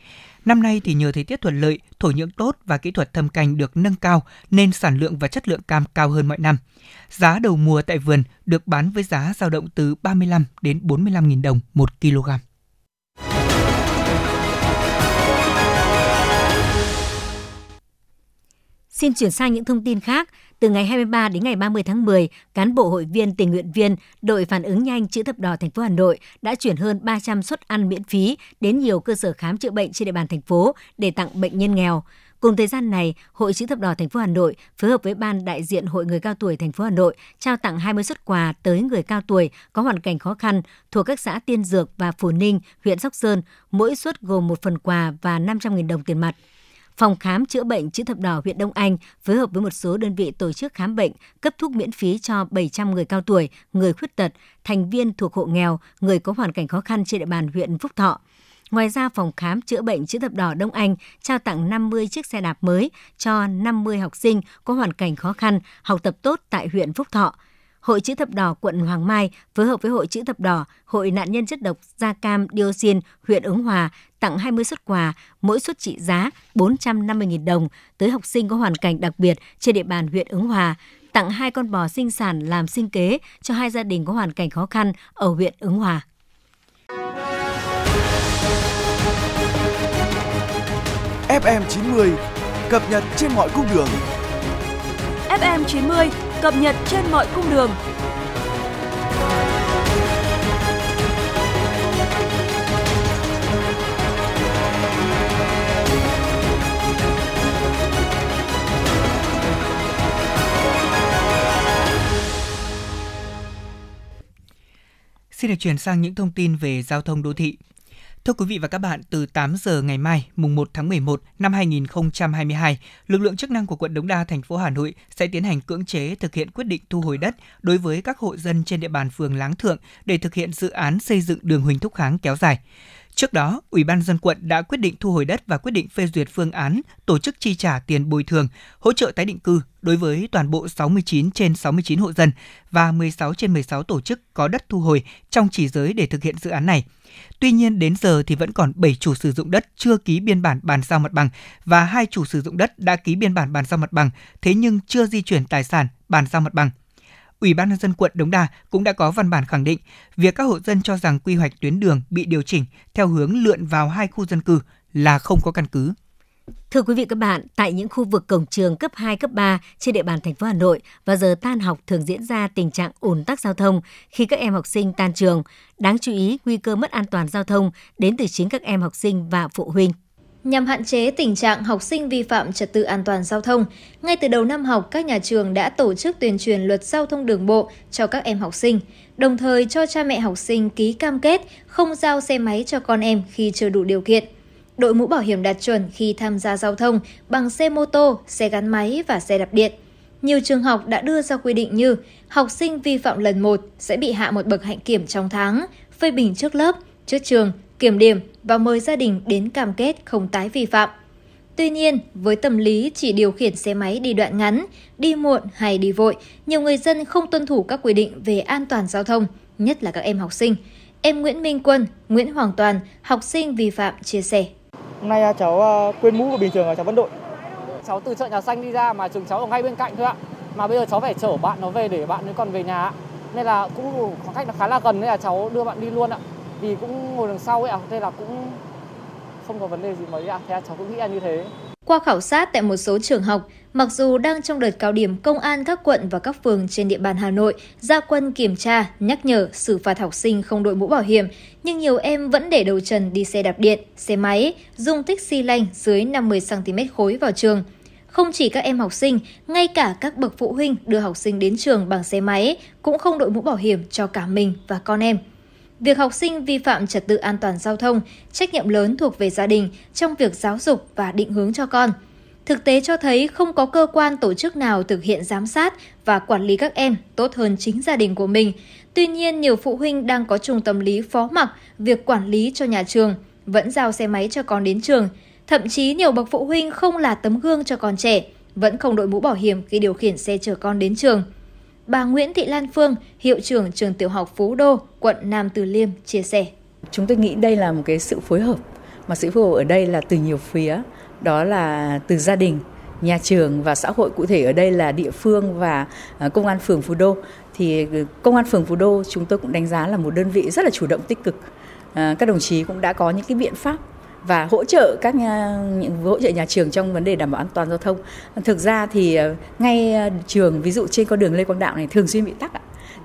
Speaker 4: Năm nay thì nhờ thời tiết thuận lợi, thổ nhưỡng tốt và kỹ thuật thâm canh được nâng cao nên sản lượng và chất lượng cam cao hơn mọi năm. Giá đầu mùa tại vườn được bán với giá dao động từ 35 đến 45.000 đồng một kg.
Speaker 3: Xin chuyển sang những thông tin khác. Từ ngày 23 đến ngày 30 tháng 10, cán bộ hội viên tình nguyện viên đội phản ứng nhanh chữ thập đỏ thành phố Hà Nội đã chuyển hơn 300 suất ăn miễn phí đến nhiều cơ sở khám chữa bệnh trên địa bàn thành phố để tặng bệnh nhân nghèo. Cùng thời gian này, Hội chữ thập đỏ thành phố Hà Nội phối hợp với ban đại diện Hội người cao tuổi thành phố Hà Nội trao tặng 20 suất quà tới người cao tuổi có hoàn cảnh khó khăn thuộc các xã Tiên Dược và Phù Ninh, huyện Sóc Sơn, mỗi suất gồm một phần quà và 500.000 đồng tiền mặt. Phòng khám chữa bệnh chữ thập đỏ huyện Đông Anh phối hợp với một số đơn vị tổ chức khám bệnh, cấp thuốc miễn phí cho 700 người cao tuổi, người khuyết tật, thành viên thuộc hộ nghèo, người có hoàn cảnh khó khăn trên địa bàn huyện Phúc Thọ. Ngoài ra, phòng khám chữa bệnh chữ thập đỏ Đông Anh trao tặng 50 chiếc xe đạp mới cho 50 học sinh có hoàn cảnh khó khăn học tập tốt tại huyện Phúc Thọ. Hội chữ thập đỏ quận Hoàng Mai phối hợp với Hội chữ thập đỏ, Hội nạn nhân chất độc da cam dioxin huyện Ứng Hòa tặng 20 suất quà, mỗi suất trị giá 450.000 đồng tới học sinh có hoàn cảnh đặc biệt trên địa bàn huyện Ứng Hòa, tặng hai con bò sinh sản làm sinh kế cho hai gia đình có hoàn cảnh khó khăn ở huyện Ứng Hòa.
Speaker 8: FM90 cập nhật trên mọi cung đường.
Speaker 2: FM 90 cập nhật trên mọi cung đường.
Speaker 4: Xin được chuyển sang những thông tin về giao thông đô thị. Thưa quý vị và các bạn, từ 8 giờ ngày mai, mùng 1 tháng 11 năm 2022, lực lượng chức năng của quận Đống Đa, thành phố Hà Nội sẽ tiến hành cưỡng chế thực hiện quyết định thu hồi đất đối với các hộ dân trên địa bàn phường Láng Thượng để thực hiện dự án xây dựng đường Huỳnh Thúc Kháng kéo dài. Trước đó, Ủy ban dân quận đã quyết định thu hồi đất và quyết định phê duyệt phương án tổ chức chi trả tiền bồi thường, hỗ trợ tái định cư đối với toàn bộ 69 trên 69 hộ dân và 16 trên 16 tổ chức có đất thu hồi trong chỉ giới để thực hiện dự án này. Tuy nhiên đến giờ thì vẫn còn 7 chủ sử dụng đất chưa ký biên bản bàn giao mặt bằng và hai chủ sử dụng đất đã ký biên bản bàn giao mặt bằng, thế nhưng chưa di chuyển tài sản bàn giao mặt bằng. Ủy ban nhân dân quận Đống Đa cũng đã có văn bản khẳng định việc các hộ dân cho rằng quy hoạch tuyến đường bị điều chỉnh theo hướng lượn vào hai khu dân cư là không có căn cứ.
Speaker 3: Thưa quý vị các bạn, tại những khu vực cổng trường cấp 2, cấp 3 trên địa bàn thành phố Hà Nội và giờ tan học thường diễn ra tình trạng ùn tắc giao thông khi các em học sinh tan trường. Đáng chú ý, nguy cơ mất an toàn giao thông đến từ chính các em học sinh và phụ huynh.
Speaker 17: Nhằm hạn chế tình trạng học sinh vi phạm trật tự an toàn giao thông, ngay từ đầu năm học, các nhà trường đã tổ chức tuyên truyền luật giao thông đường bộ cho các em học sinh, đồng thời cho cha mẹ học sinh ký cam kết không giao xe máy cho con em khi chưa đủ điều kiện. Đội mũ bảo hiểm đạt chuẩn khi tham gia giao thông bằng xe mô tô, xe gắn máy và xe đạp điện. Nhiều trường học đã đưa ra quy định như học sinh vi phạm lần 1 sẽ bị hạ một bậc hạnh kiểm trong tháng, phê bình trước lớp, trước trường, kiểm điểm và mời gia đình đến cam kết không tái vi phạm. Tuy nhiên, với tâm lý chỉ điều khiển xe máy đi đoạn ngắn, đi muộn hay đi vội, nhiều người dân không tuân thủ các quy định về an toàn giao thông, nhất là các em học sinh. Em Nguyễn Minh Quân, Nguyễn Hoàng Toàn, học sinh vi phạm chia sẻ.
Speaker 18: Hôm nay cháu ờ, quên mũ của bình thường là cháu vẫn đội. Cháu từ chợ nhà xanh đi ra mà trường cháu ở ngay bên cạnh thôi ạ. Mà bây giờ cháu phải chở bạn nó về để bạn ấy còn về nhà Nên là cũng khoảng cách nó khá là gần nên là cháu đưa bạn đi luôn ạ vì cũng ngồi đằng sau ấy ạ, thế là cũng không có vấn đề gì mấy ạ, thế là cháu cũng nghĩ là như thế.
Speaker 17: Qua khảo sát tại một số trường học, mặc dù đang trong đợt cao điểm công an các quận và các phường trên địa bàn Hà Nội ra quân kiểm tra, nhắc nhở, xử phạt học sinh không đội mũ bảo hiểm, nhưng nhiều em vẫn để đầu trần đi xe đạp điện, xe máy, dung tích xi lanh dưới 50cm khối vào trường. Không chỉ các em học sinh, ngay cả các bậc phụ huynh đưa học sinh đến trường bằng xe máy cũng không đội mũ bảo hiểm cho cả mình và con em. Việc học sinh vi phạm trật tự an toàn giao thông, trách nhiệm lớn thuộc về gia đình trong việc giáo dục và định hướng cho con. Thực tế cho thấy không có cơ quan tổ chức nào thực hiện giám sát và quản lý các em tốt hơn chính gia đình của mình. Tuy nhiên, nhiều phụ huynh đang có chung tâm lý phó mặc việc quản lý cho nhà trường, vẫn giao xe máy cho con đến trường. Thậm chí nhiều bậc phụ huynh không là tấm gương cho con trẻ, vẫn không đội mũ bảo hiểm khi điều khiển xe chở con đến trường. Bà Nguyễn Thị Lan Phương, hiệu trưởng trường tiểu học Phú Đô, quận Nam Từ Liêm chia sẻ.
Speaker 19: Chúng tôi nghĩ đây là một cái sự phối hợp, mà sự phối hợp ở đây là từ nhiều phía, đó là từ gia đình, nhà trường và xã hội cụ thể ở đây là địa phương và à, công an phường Phú Đô. Thì ừ, công an phường Phú Đô chúng tôi cũng đánh giá là một đơn vị rất là chủ động tích cực. À, các đồng chí cũng đã có những cái biện pháp và hỗ trợ các nhà, những hỗ trợ nhà trường trong vấn đề đảm bảo an toàn giao thông. Thực ra thì ờ, ngay ờ, trường ví dụ trên con đường Lê Quang Đạo này thường xuyên bị tắc ạ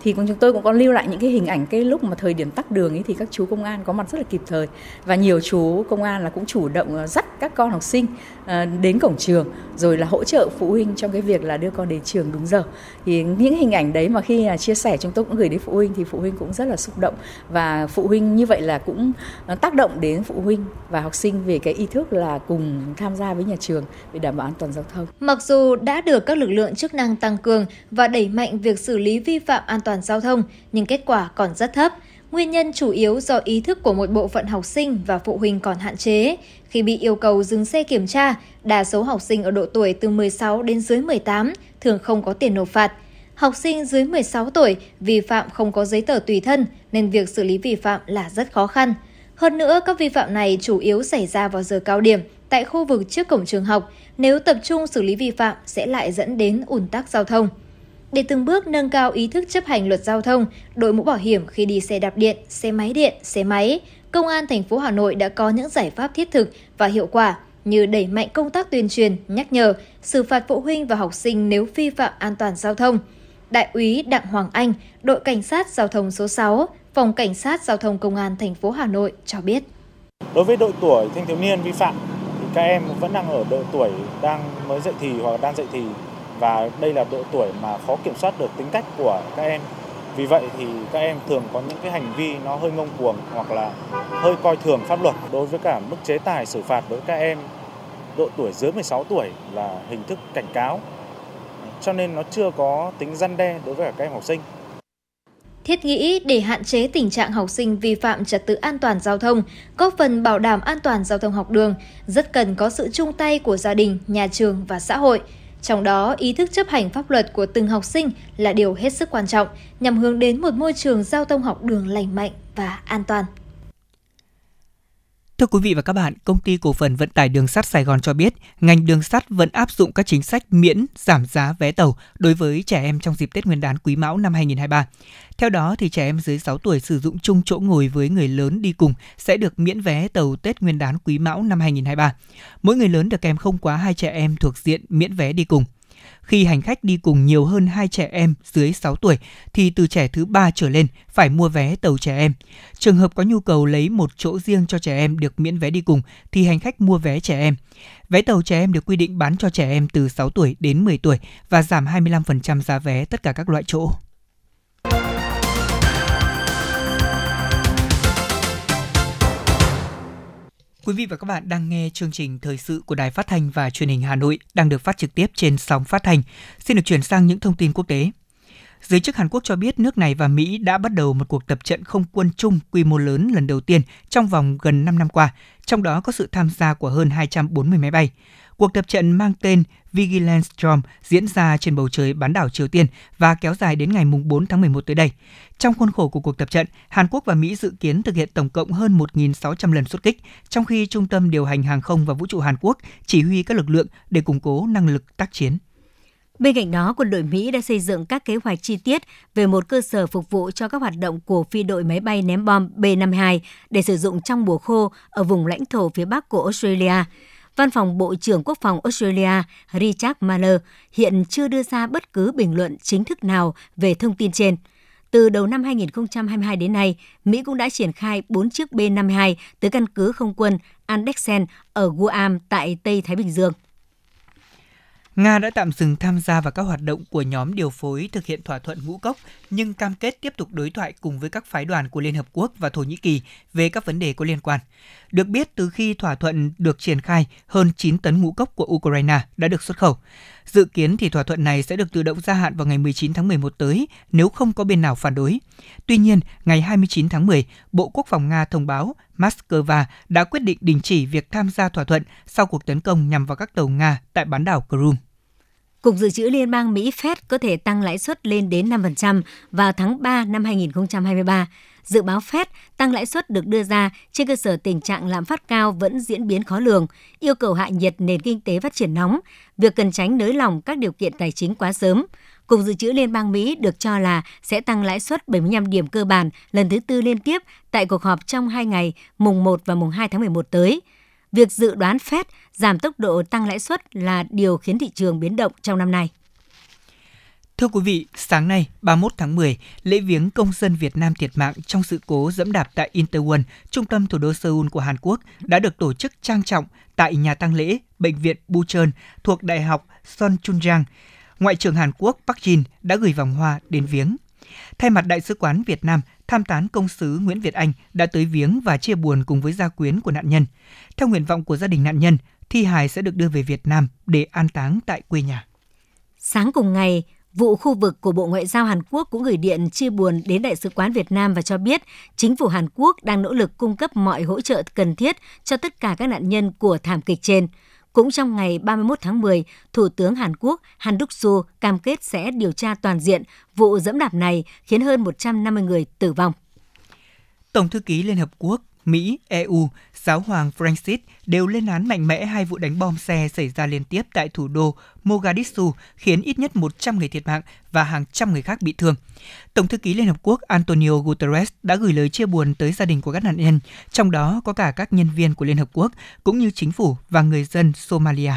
Speaker 19: thì chúng tôi cũng có lưu lại những cái hình ảnh cái lúc mà thời điểm tắc đường ấy thì các chú công an có mặt rất là kịp thời và nhiều chú công an là cũng chủ động ờ, dắt các con học sinh À, đến cổng trường rồi là hỗ trợ phụ huynh trong cái việc là đưa con đến trường đúng giờ thì những hình ảnh đấy mà khi à, chia sẻ chúng tôi cũng gửi đến phụ huynh thì phụ huynh cũng rất là xúc động và phụ huynh như vậy là cũng tác động đến phụ huynh và học sinh về cái ý thức là cùng tham gia với nhà trường để đảm bảo an toàn giao thông.
Speaker 17: Mặc dù đã được các lực lượng chức năng tăng cường và đẩy mạnh việc xử lý vi phạm an toàn giao thông, nhưng kết quả còn rất thấp. Nguyên nhân chủ yếu do ý thức của một bộ phận học sinh và phụ huynh còn hạn chế. Khi bị yêu cầu dừng xe kiểm tra, đa số học sinh ở độ tuổi từ 16 đến dưới 18 thường không có tiền nộp phạt. Học sinh dưới 16 tuổi vi phạm không có giấy tờ tùy thân nên việc xử lý vi phạm là rất khó khăn. Hơn nữa, các vi phạm này chủ yếu xảy ra vào giờ cao điểm tại khu vực trước cổng trường học. Nếu tập trung xử lý vi phạm sẽ lại dẫn đến ủn tắc giao thông. Để từng bước nâng cao ý thức chấp hành luật giao thông, đội mũ bảo hiểm khi đi xe đạp điện, xe máy điện, xe máy, Công an thành phố Hà Nội đã có những giải pháp thiết thực và hiệu quả như đẩy mạnh công tác tuyên truyền, nhắc nhở, xử phạt phụ huynh và học sinh nếu vi phạm an toàn giao thông. Đại úy Đặng Hoàng Anh, đội cảnh sát giao thông số 6, phòng cảnh sát giao thông công an thành phố Hà Nội cho biết.
Speaker 20: Đối với độ tuổi thanh thiếu niên vi phạm thì các em vẫn đang ở độ tuổi đang mới dậy thì hoặc đang dậy thì và đây là độ tuổi mà khó kiểm soát được tính cách của các em. Vì vậy thì các em thường có những cái hành vi nó hơi ngông cuồng hoặc là hơi coi thường pháp luật đối với cả mức chế tài xử phạt với các em độ tuổi dưới 16 tuổi là hình thức cảnh cáo. Cho nên nó chưa có tính răn đe đối với cả các em học sinh.
Speaker 17: Thiết nghĩ để hạn chế tình trạng học sinh vi phạm trật tự an toàn giao thông, góp phần bảo đảm an toàn giao thông học đường, rất cần có sự chung tay của gia đình, nhà trường và xã hội. Trong đó, ý thức chấp hành pháp luật của từng học sinh là điều hết sức quan trọng nhằm hướng đến một môi trường giao thông học đường lành mạnh và an toàn.
Speaker 4: Thưa quý vị và các bạn, công ty cổ phần vận tải đường sắt Sài Gòn cho biết, ngành đường sắt vẫn áp dụng các chính sách miễn giảm giá vé tàu đối với trẻ em trong dịp Tết Nguyên đán Quý Mão năm 2023. Theo đó thì trẻ em dưới 6 tuổi sử dụng chung chỗ ngồi với người lớn đi cùng sẽ được miễn vé tàu Tết Nguyên đán Quý Mão năm 2023. Mỗi người lớn được kèm không quá hai trẻ em thuộc diện miễn vé đi cùng. Khi hành khách đi cùng nhiều hơn hai trẻ em dưới 6 tuổi, thì từ trẻ thứ ba trở lên phải mua vé tàu trẻ em. Trường hợp có nhu cầu lấy một chỗ riêng cho trẻ em được miễn vé đi cùng, thì hành khách mua vé trẻ em. Vé tàu trẻ em được quy định bán cho trẻ em từ 6 tuổi đến 10 tuổi và giảm 25% giá vé tất cả các loại chỗ. Quý vị và các bạn đang nghe chương trình thời sự của Đài Phát thanh và Truyền hình Hà Nội đang được phát trực tiếp trên sóng phát thanh. Xin được chuyển sang những thông tin quốc tế. Giới chức Hàn Quốc cho biết nước này và Mỹ đã bắt đầu một cuộc tập trận không quân chung quy mô lớn lần đầu tiên trong vòng gần 5 năm qua, trong đó có sự tham gia của hơn 240 máy bay. Cuộc tập trận mang tên Vigilance Storm diễn ra trên bầu trời bán đảo Triều Tiên và kéo dài đến ngày 4 tháng 11 tới đây. Trong khuôn khổ của cuộc tập trận, Hàn Quốc và Mỹ dự kiến thực hiện tổng cộng hơn 1.600 lần xuất kích, trong khi Trung tâm Điều hành Hàng không và Vũ trụ Hàn Quốc chỉ huy các lực lượng để củng cố năng lực tác chiến.
Speaker 3: Bên cạnh đó, quân đội Mỹ đã xây dựng các kế hoạch chi tiết về một cơ sở phục vụ cho các hoạt động của phi đội máy bay ném bom B-52 để sử dụng trong mùa khô ở vùng lãnh thổ phía Bắc của Australia. Văn phòng Bộ trưởng Quốc phòng Australia Richard Marler hiện chưa đưa ra bất cứ bình luận chính thức nào về thông tin trên. Từ đầu năm 2022 đến nay, Mỹ cũng đã triển khai 4 chiếc B-52 tới căn cứ không quân Andexen ở Guam tại Tây Thái Bình Dương.
Speaker 4: Nga đã tạm dừng tham gia vào các hoạt động của nhóm điều phối thực hiện thỏa thuận ngũ cốc, nhưng cam kết tiếp tục đối thoại cùng với các phái đoàn của Liên Hợp Quốc và Thổ Nhĩ Kỳ về các vấn đề có liên quan. Được biết, từ khi thỏa thuận được triển khai, hơn 9 tấn ngũ cốc của Ukraine đã được xuất khẩu. Dự kiến thì thỏa thuận này sẽ được tự động gia hạn vào ngày 19 tháng 11 tới nếu không có bên nào phản đối. Tuy nhiên, ngày 29 tháng 10, Bộ Quốc phòng Nga thông báo Moscow đã quyết định đình chỉ việc tham gia thỏa thuận sau cuộc tấn công nhằm vào các tàu Nga tại bán đảo Crimea.
Speaker 3: Cục Dự trữ Liên bang Mỹ Fed có thể tăng lãi suất lên đến 5% vào tháng 3 năm 2023. Dự báo Fed tăng lãi suất được đưa ra trên cơ sở tình trạng lạm phát cao vẫn diễn biến khó lường, yêu cầu hạ nhiệt nền kinh tế phát triển nóng, việc cần tránh nới lỏng các điều kiện tài chính quá sớm. Cục Dự trữ Liên bang Mỹ được cho là sẽ tăng lãi suất 75 điểm cơ bản lần thứ tư liên tiếp tại cuộc họp trong hai ngày mùng 1 và mùng 2 tháng 11 tới. Việc dự đoán Fed giảm tốc độ tăng lãi suất là điều khiến thị trường biến động trong năm nay.
Speaker 4: Thưa quý vị, sáng nay 31 tháng 10, lễ viếng công dân Việt Nam thiệt mạng trong sự cố dẫm đạp tại Incheon, trung tâm thủ đô Seoul của Hàn Quốc đã được tổ chức trang trọng tại nhà tang lễ Bệnh viện Bucheon thuộc Đại học Son Chunjang. Ngoại trưởng Hàn Quốc Park Jin đã gửi vòng hoa đến viếng. Thay mặt Đại sứ quán Việt Nam, tham tán công sứ Nguyễn Việt Anh đã tới viếng và chia buồn cùng với gia quyến của nạn nhân. Theo nguyện vọng của gia đình nạn nhân, thi hài sẽ được đưa về Việt Nam để an táng tại quê nhà.
Speaker 3: Sáng cùng ngày, vụ khu vực của Bộ Ngoại giao Hàn Quốc cũng gửi điện chia buồn đến Đại sứ quán Việt Nam và cho biết chính phủ Hàn Quốc đang nỗ lực cung cấp mọi hỗ trợ cần thiết cho tất cả các nạn nhân của thảm kịch trên. Cũng trong ngày 31 tháng 10, Thủ tướng Hàn Quốc Han Duk-soo cam kết sẽ điều tra toàn diện vụ dẫm đạp này khiến hơn 150 người tử vong.
Speaker 4: Tổng thư ký Liên Hợp Quốc Mỹ, EU, giáo hoàng Francis đều lên án mạnh mẽ hai vụ đánh bom xe xảy ra liên tiếp tại thủ đô Mogadishu khiến ít nhất 100 người thiệt mạng và hàng trăm người khác bị thương. Tổng thư ký Liên Hợp Quốc Antonio Guterres đã gửi lời chia buồn tới gia đình của các nạn nhân, trong đó có cả các nhân viên của Liên Hợp Quốc, cũng như chính phủ và người dân Somalia.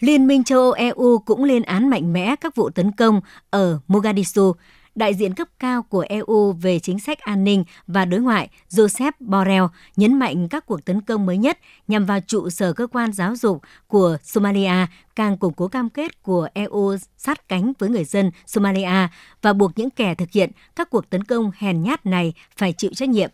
Speaker 3: Liên minh châu Âu EU cũng lên án mạnh mẽ các vụ tấn công ở Mogadishu, đại diện cấp cao của EU về chính sách an ninh và đối ngoại Joseph Borrell nhấn mạnh các cuộc tấn công mới nhất nhằm vào trụ sở cơ quan giáo dục của Somalia, càng củng cố cam kết của EU sát cánh với người dân Somalia và buộc những kẻ thực hiện các cuộc tấn công hèn nhát này phải chịu trách nhiệm.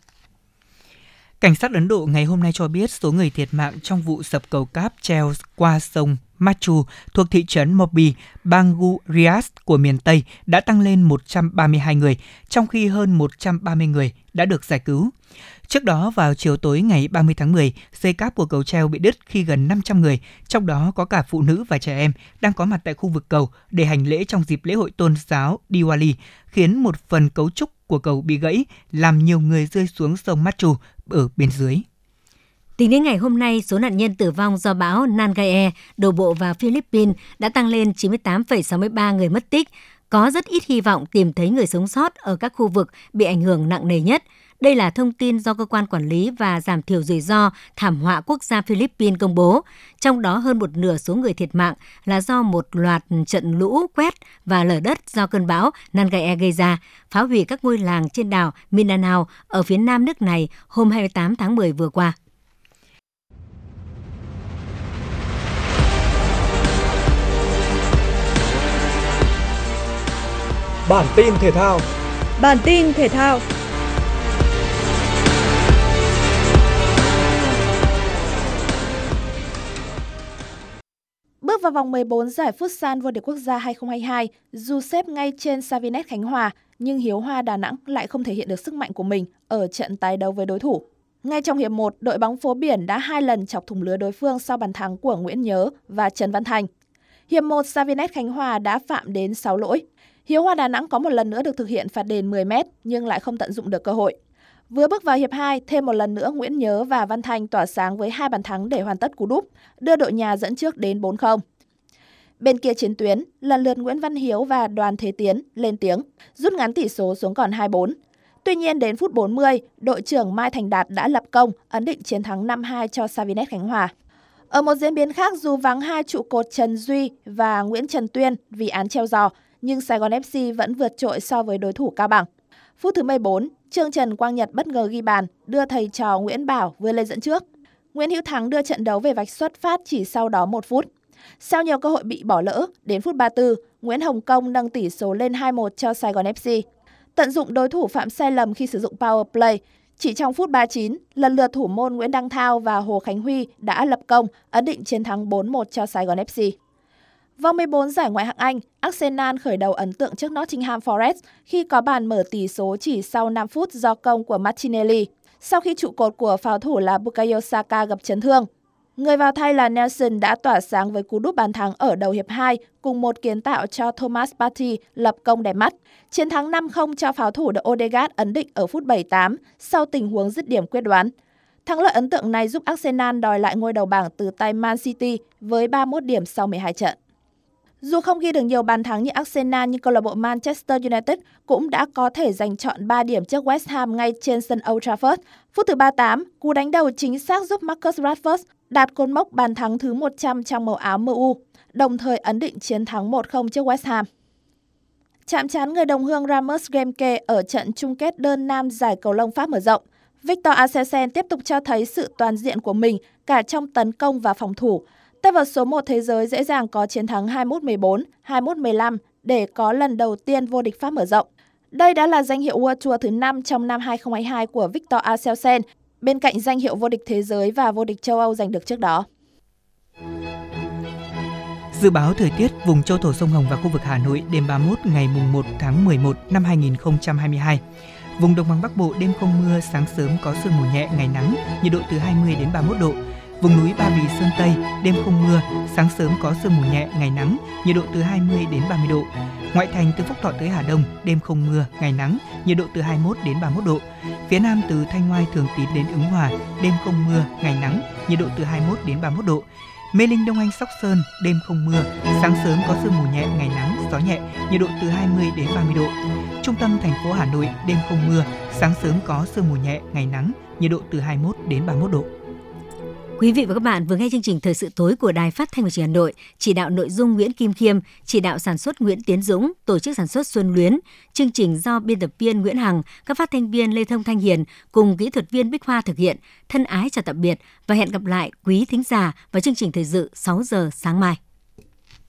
Speaker 4: Cảnh sát Ấn Độ ngày hôm nay cho biết số người thiệt mạng trong vụ sập cầu cáp treo qua sông Machu thuộc thị trấn Mobi, bang Gurias của miền Tây đã tăng lên 132 người, trong khi hơn 130 người đã được giải cứu. Trước đó vào chiều tối ngày 30 tháng 10, dây cáp của cầu treo bị đứt khi gần 500 người, trong đó có cả phụ nữ và trẻ em, đang có mặt tại khu vực cầu để hành lễ trong dịp lễ hội tôn giáo Diwali, khiến một phần cấu trúc của cầu bị gãy, làm nhiều người rơi xuống sông Machu ở bên dưới.
Speaker 3: Tính đến ngày hôm nay, số nạn nhân tử vong do bão Nangae đổ bộ vào Philippines đã tăng lên 98,63 người mất tích. Có rất ít hy vọng tìm thấy người sống sót ở các khu vực bị ảnh hưởng nặng nề nhất. Đây là thông tin do Cơ quan Quản lý và Giảm thiểu rủi ro thảm họa quốc gia Philippines công bố. Trong đó hơn một nửa số người thiệt mạng là do một loạt trận lũ quét và lở đất do cơn bão Nangae gây ra, phá hủy các ngôi làng trên đảo Mindanao ở phía nam nước này hôm 28 tháng 10 vừa qua.
Speaker 8: Bản tin thể thao.
Speaker 2: Bản tin thể thao.
Speaker 21: Bước vào vòng 14 giải Futsal vô địch quốc gia 2022, dù xếp ngay trên Savinet Khánh Hòa, nhưng Hiếu Hoa Đà Nẵng lại không thể hiện được sức mạnh của mình ở trận tái đấu với đối thủ. Ngay trong hiệp 1, đội bóng phố biển đã hai lần chọc thủng lưới đối phương sau bàn thắng của Nguyễn Nhớ và Trần Văn Thành. Hiệp 1, Savinet Khánh Hòa đã phạm đến 6 lỗi. Hiếu Hoa Đà Nẵng có một lần nữa được thực hiện phạt đền 10 m nhưng lại không tận dụng được cơ hội. Vừa bước vào hiệp 2, thêm một lần nữa Nguyễn Nhớ và Văn Thanh tỏa sáng với hai bàn thắng để hoàn tất cú đúp, đưa đội nhà dẫn trước đến 4-0. Bên kia chiến tuyến, lần lượt Nguyễn Văn Hiếu và Đoàn Thế Tiến lên tiếng, rút ngắn tỷ số xuống còn 2-4. Tuy nhiên đến phút 40, đội trưởng Mai Thành Đạt đã lập công, ấn định chiến thắng 5-2 cho Savinet Khánh Hòa. Ở một diễn biến khác, dù vắng hai trụ cột Trần Duy và Nguyễn Trần Tuyên vì án treo giò, nhưng Sài Gòn FC vẫn vượt trội so với đối thủ Cao Bằng. Phút thứ 14, Trương Trần Quang Nhật bất ngờ ghi bàn, đưa thầy trò Nguyễn Bảo vươn lên dẫn trước. Nguyễn Hữu Thắng đưa trận đấu về vạch xuất phát chỉ sau đó một phút. Sau nhiều cơ hội bị bỏ lỡ, đến phút 34, Nguyễn Hồng Công nâng tỷ số lên 2-1 cho Sài Gòn FC. Tận dụng đối thủ phạm sai lầm khi sử dụng power play, chỉ trong phút 39, lần lượt thủ môn Nguyễn Đăng Thao và Hồ Khánh Huy đã lập công, ấn định chiến thắng 4-1 cho Sài Gòn FC. Vòng 14 giải Ngoại hạng Anh, Arsenal khởi đầu ấn tượng trước Nottingham Forest khi có bàn mở tỷ số chỉ sau 5 phút do công của Martinelli, sau khi trụ cột của pháo thủ là Bukayo Saka gặp chấn thương. Người vào thay là Nelson đã tỏa sáng với cú đúp bàn thắng ở đầu hiệp 2 cùng một kiến tạo cho Thomas Partey lập công đẹp mắt. Chiến thắng 5-0 cho pháo thủ được Odegaard ấn định ở phút 78 sau tình huống dứt điểm quyết đoán. Thắng lợi ấn tượng này giúp Arsenal đòi lại ngôi đầu bảng từ tay Man City với 31 điểm sau 12 trận. Dù không ghi được nhiều bàn thắng như Arsenal nhưng câu lạc bộ Manchester United cũng đã có thể giành chọn 3 điểm trước West Ham ngay trên sân Old Trafford. Phút thứ 38, cú đánh đầu chính xác giúp Marcus Rashford đạt cột mốc bàn thắng thứ 100 trong màu áo MU, đồng thời ấn định chiến thắng 1-0 trước West Ham. Chạm trán người đồng hương Ramos Gemke ở trận chung kết đơn nam giải cầu lông Pháp mở rộng. Victor Asensen tiếp tục cho thấy sự toàn diện của mình cả trong tấn công và phòng thủ. Tay vợt số 1 thế giới dễ dàng có chiến thắng 21-14, 21-15 để có lần đầu tiên vô địch Pháp mở rộng. Đây đã là danh hiệu World Tour thứ 5 trong năm 2022 của Victor Axelsen, bên cạnh danh hiệu vô địch thế giới và vô địch châu Âu giành được trước đó.
Speaker 4: Dự báo thời tiết vùng châu thổ sông Hồng và khu vực Hà Nội đêm 31 ngày mùng 1 tháng 11 năm 2022. Vùng đồng bằng Bắc Bộ đêm không mưa, sáng sớm có sương mù nhẹ, ngày nắng, nhiệt độ từ 20 đến 31 độ. Vùng núi Ba Vì Sơn Tây đêm không mưa, sáng sớm có sương mù nhẹ, ngày nắng, nhiệt độ từ 20 đến 30 độ. Ngoại thành từ Phúc Thọ tới Hà Đông đêm không mưa, ngày nắng, nhiệt độ từ 21 đến 31 độ. Phía Nam từ Thanh Ngoai Thường Tín đến Ứng Hòa đêm không mưa, ngày nắng, nhiệt độ từ 21 đến 31 độ. Mê Linh Đông Anh Sóc Sơn đêm không mưa, sáng sớm có sương mù nhẹ, ngày nắng, gió nhẹ, nhiệt độ từ 20 đến 30 độ. Trung tâm thành phố Hà Nội đêm không mưa, sáng sớm có sương mù nhẹ, ngày nắng, nhiệt độ từ 21 đến 31 độ.
Speaker 3: Quý vị và các bạn vừa nghe chương trình Thời sự tối của Đài Phát thanh và Truyền hình Hà Nội, chỉ đạo nội dung Nguyễn Kim Khiêm, chỉ đạo sản xuất Nguyễn Tiến Dũng, tổ chức sản xuất Xuân Luyến. Chương trình do biên tập viên Nguyễn Hằng, các phát thanh viên Lê Thông Thanh Hiền cùng kỹ thuật viên Bích Hoa thực hiện. Thân ái chào tạm biệt và hẹn gặp lại quý thính giả vào chương trình Thời sự 6 giờ sáng mai.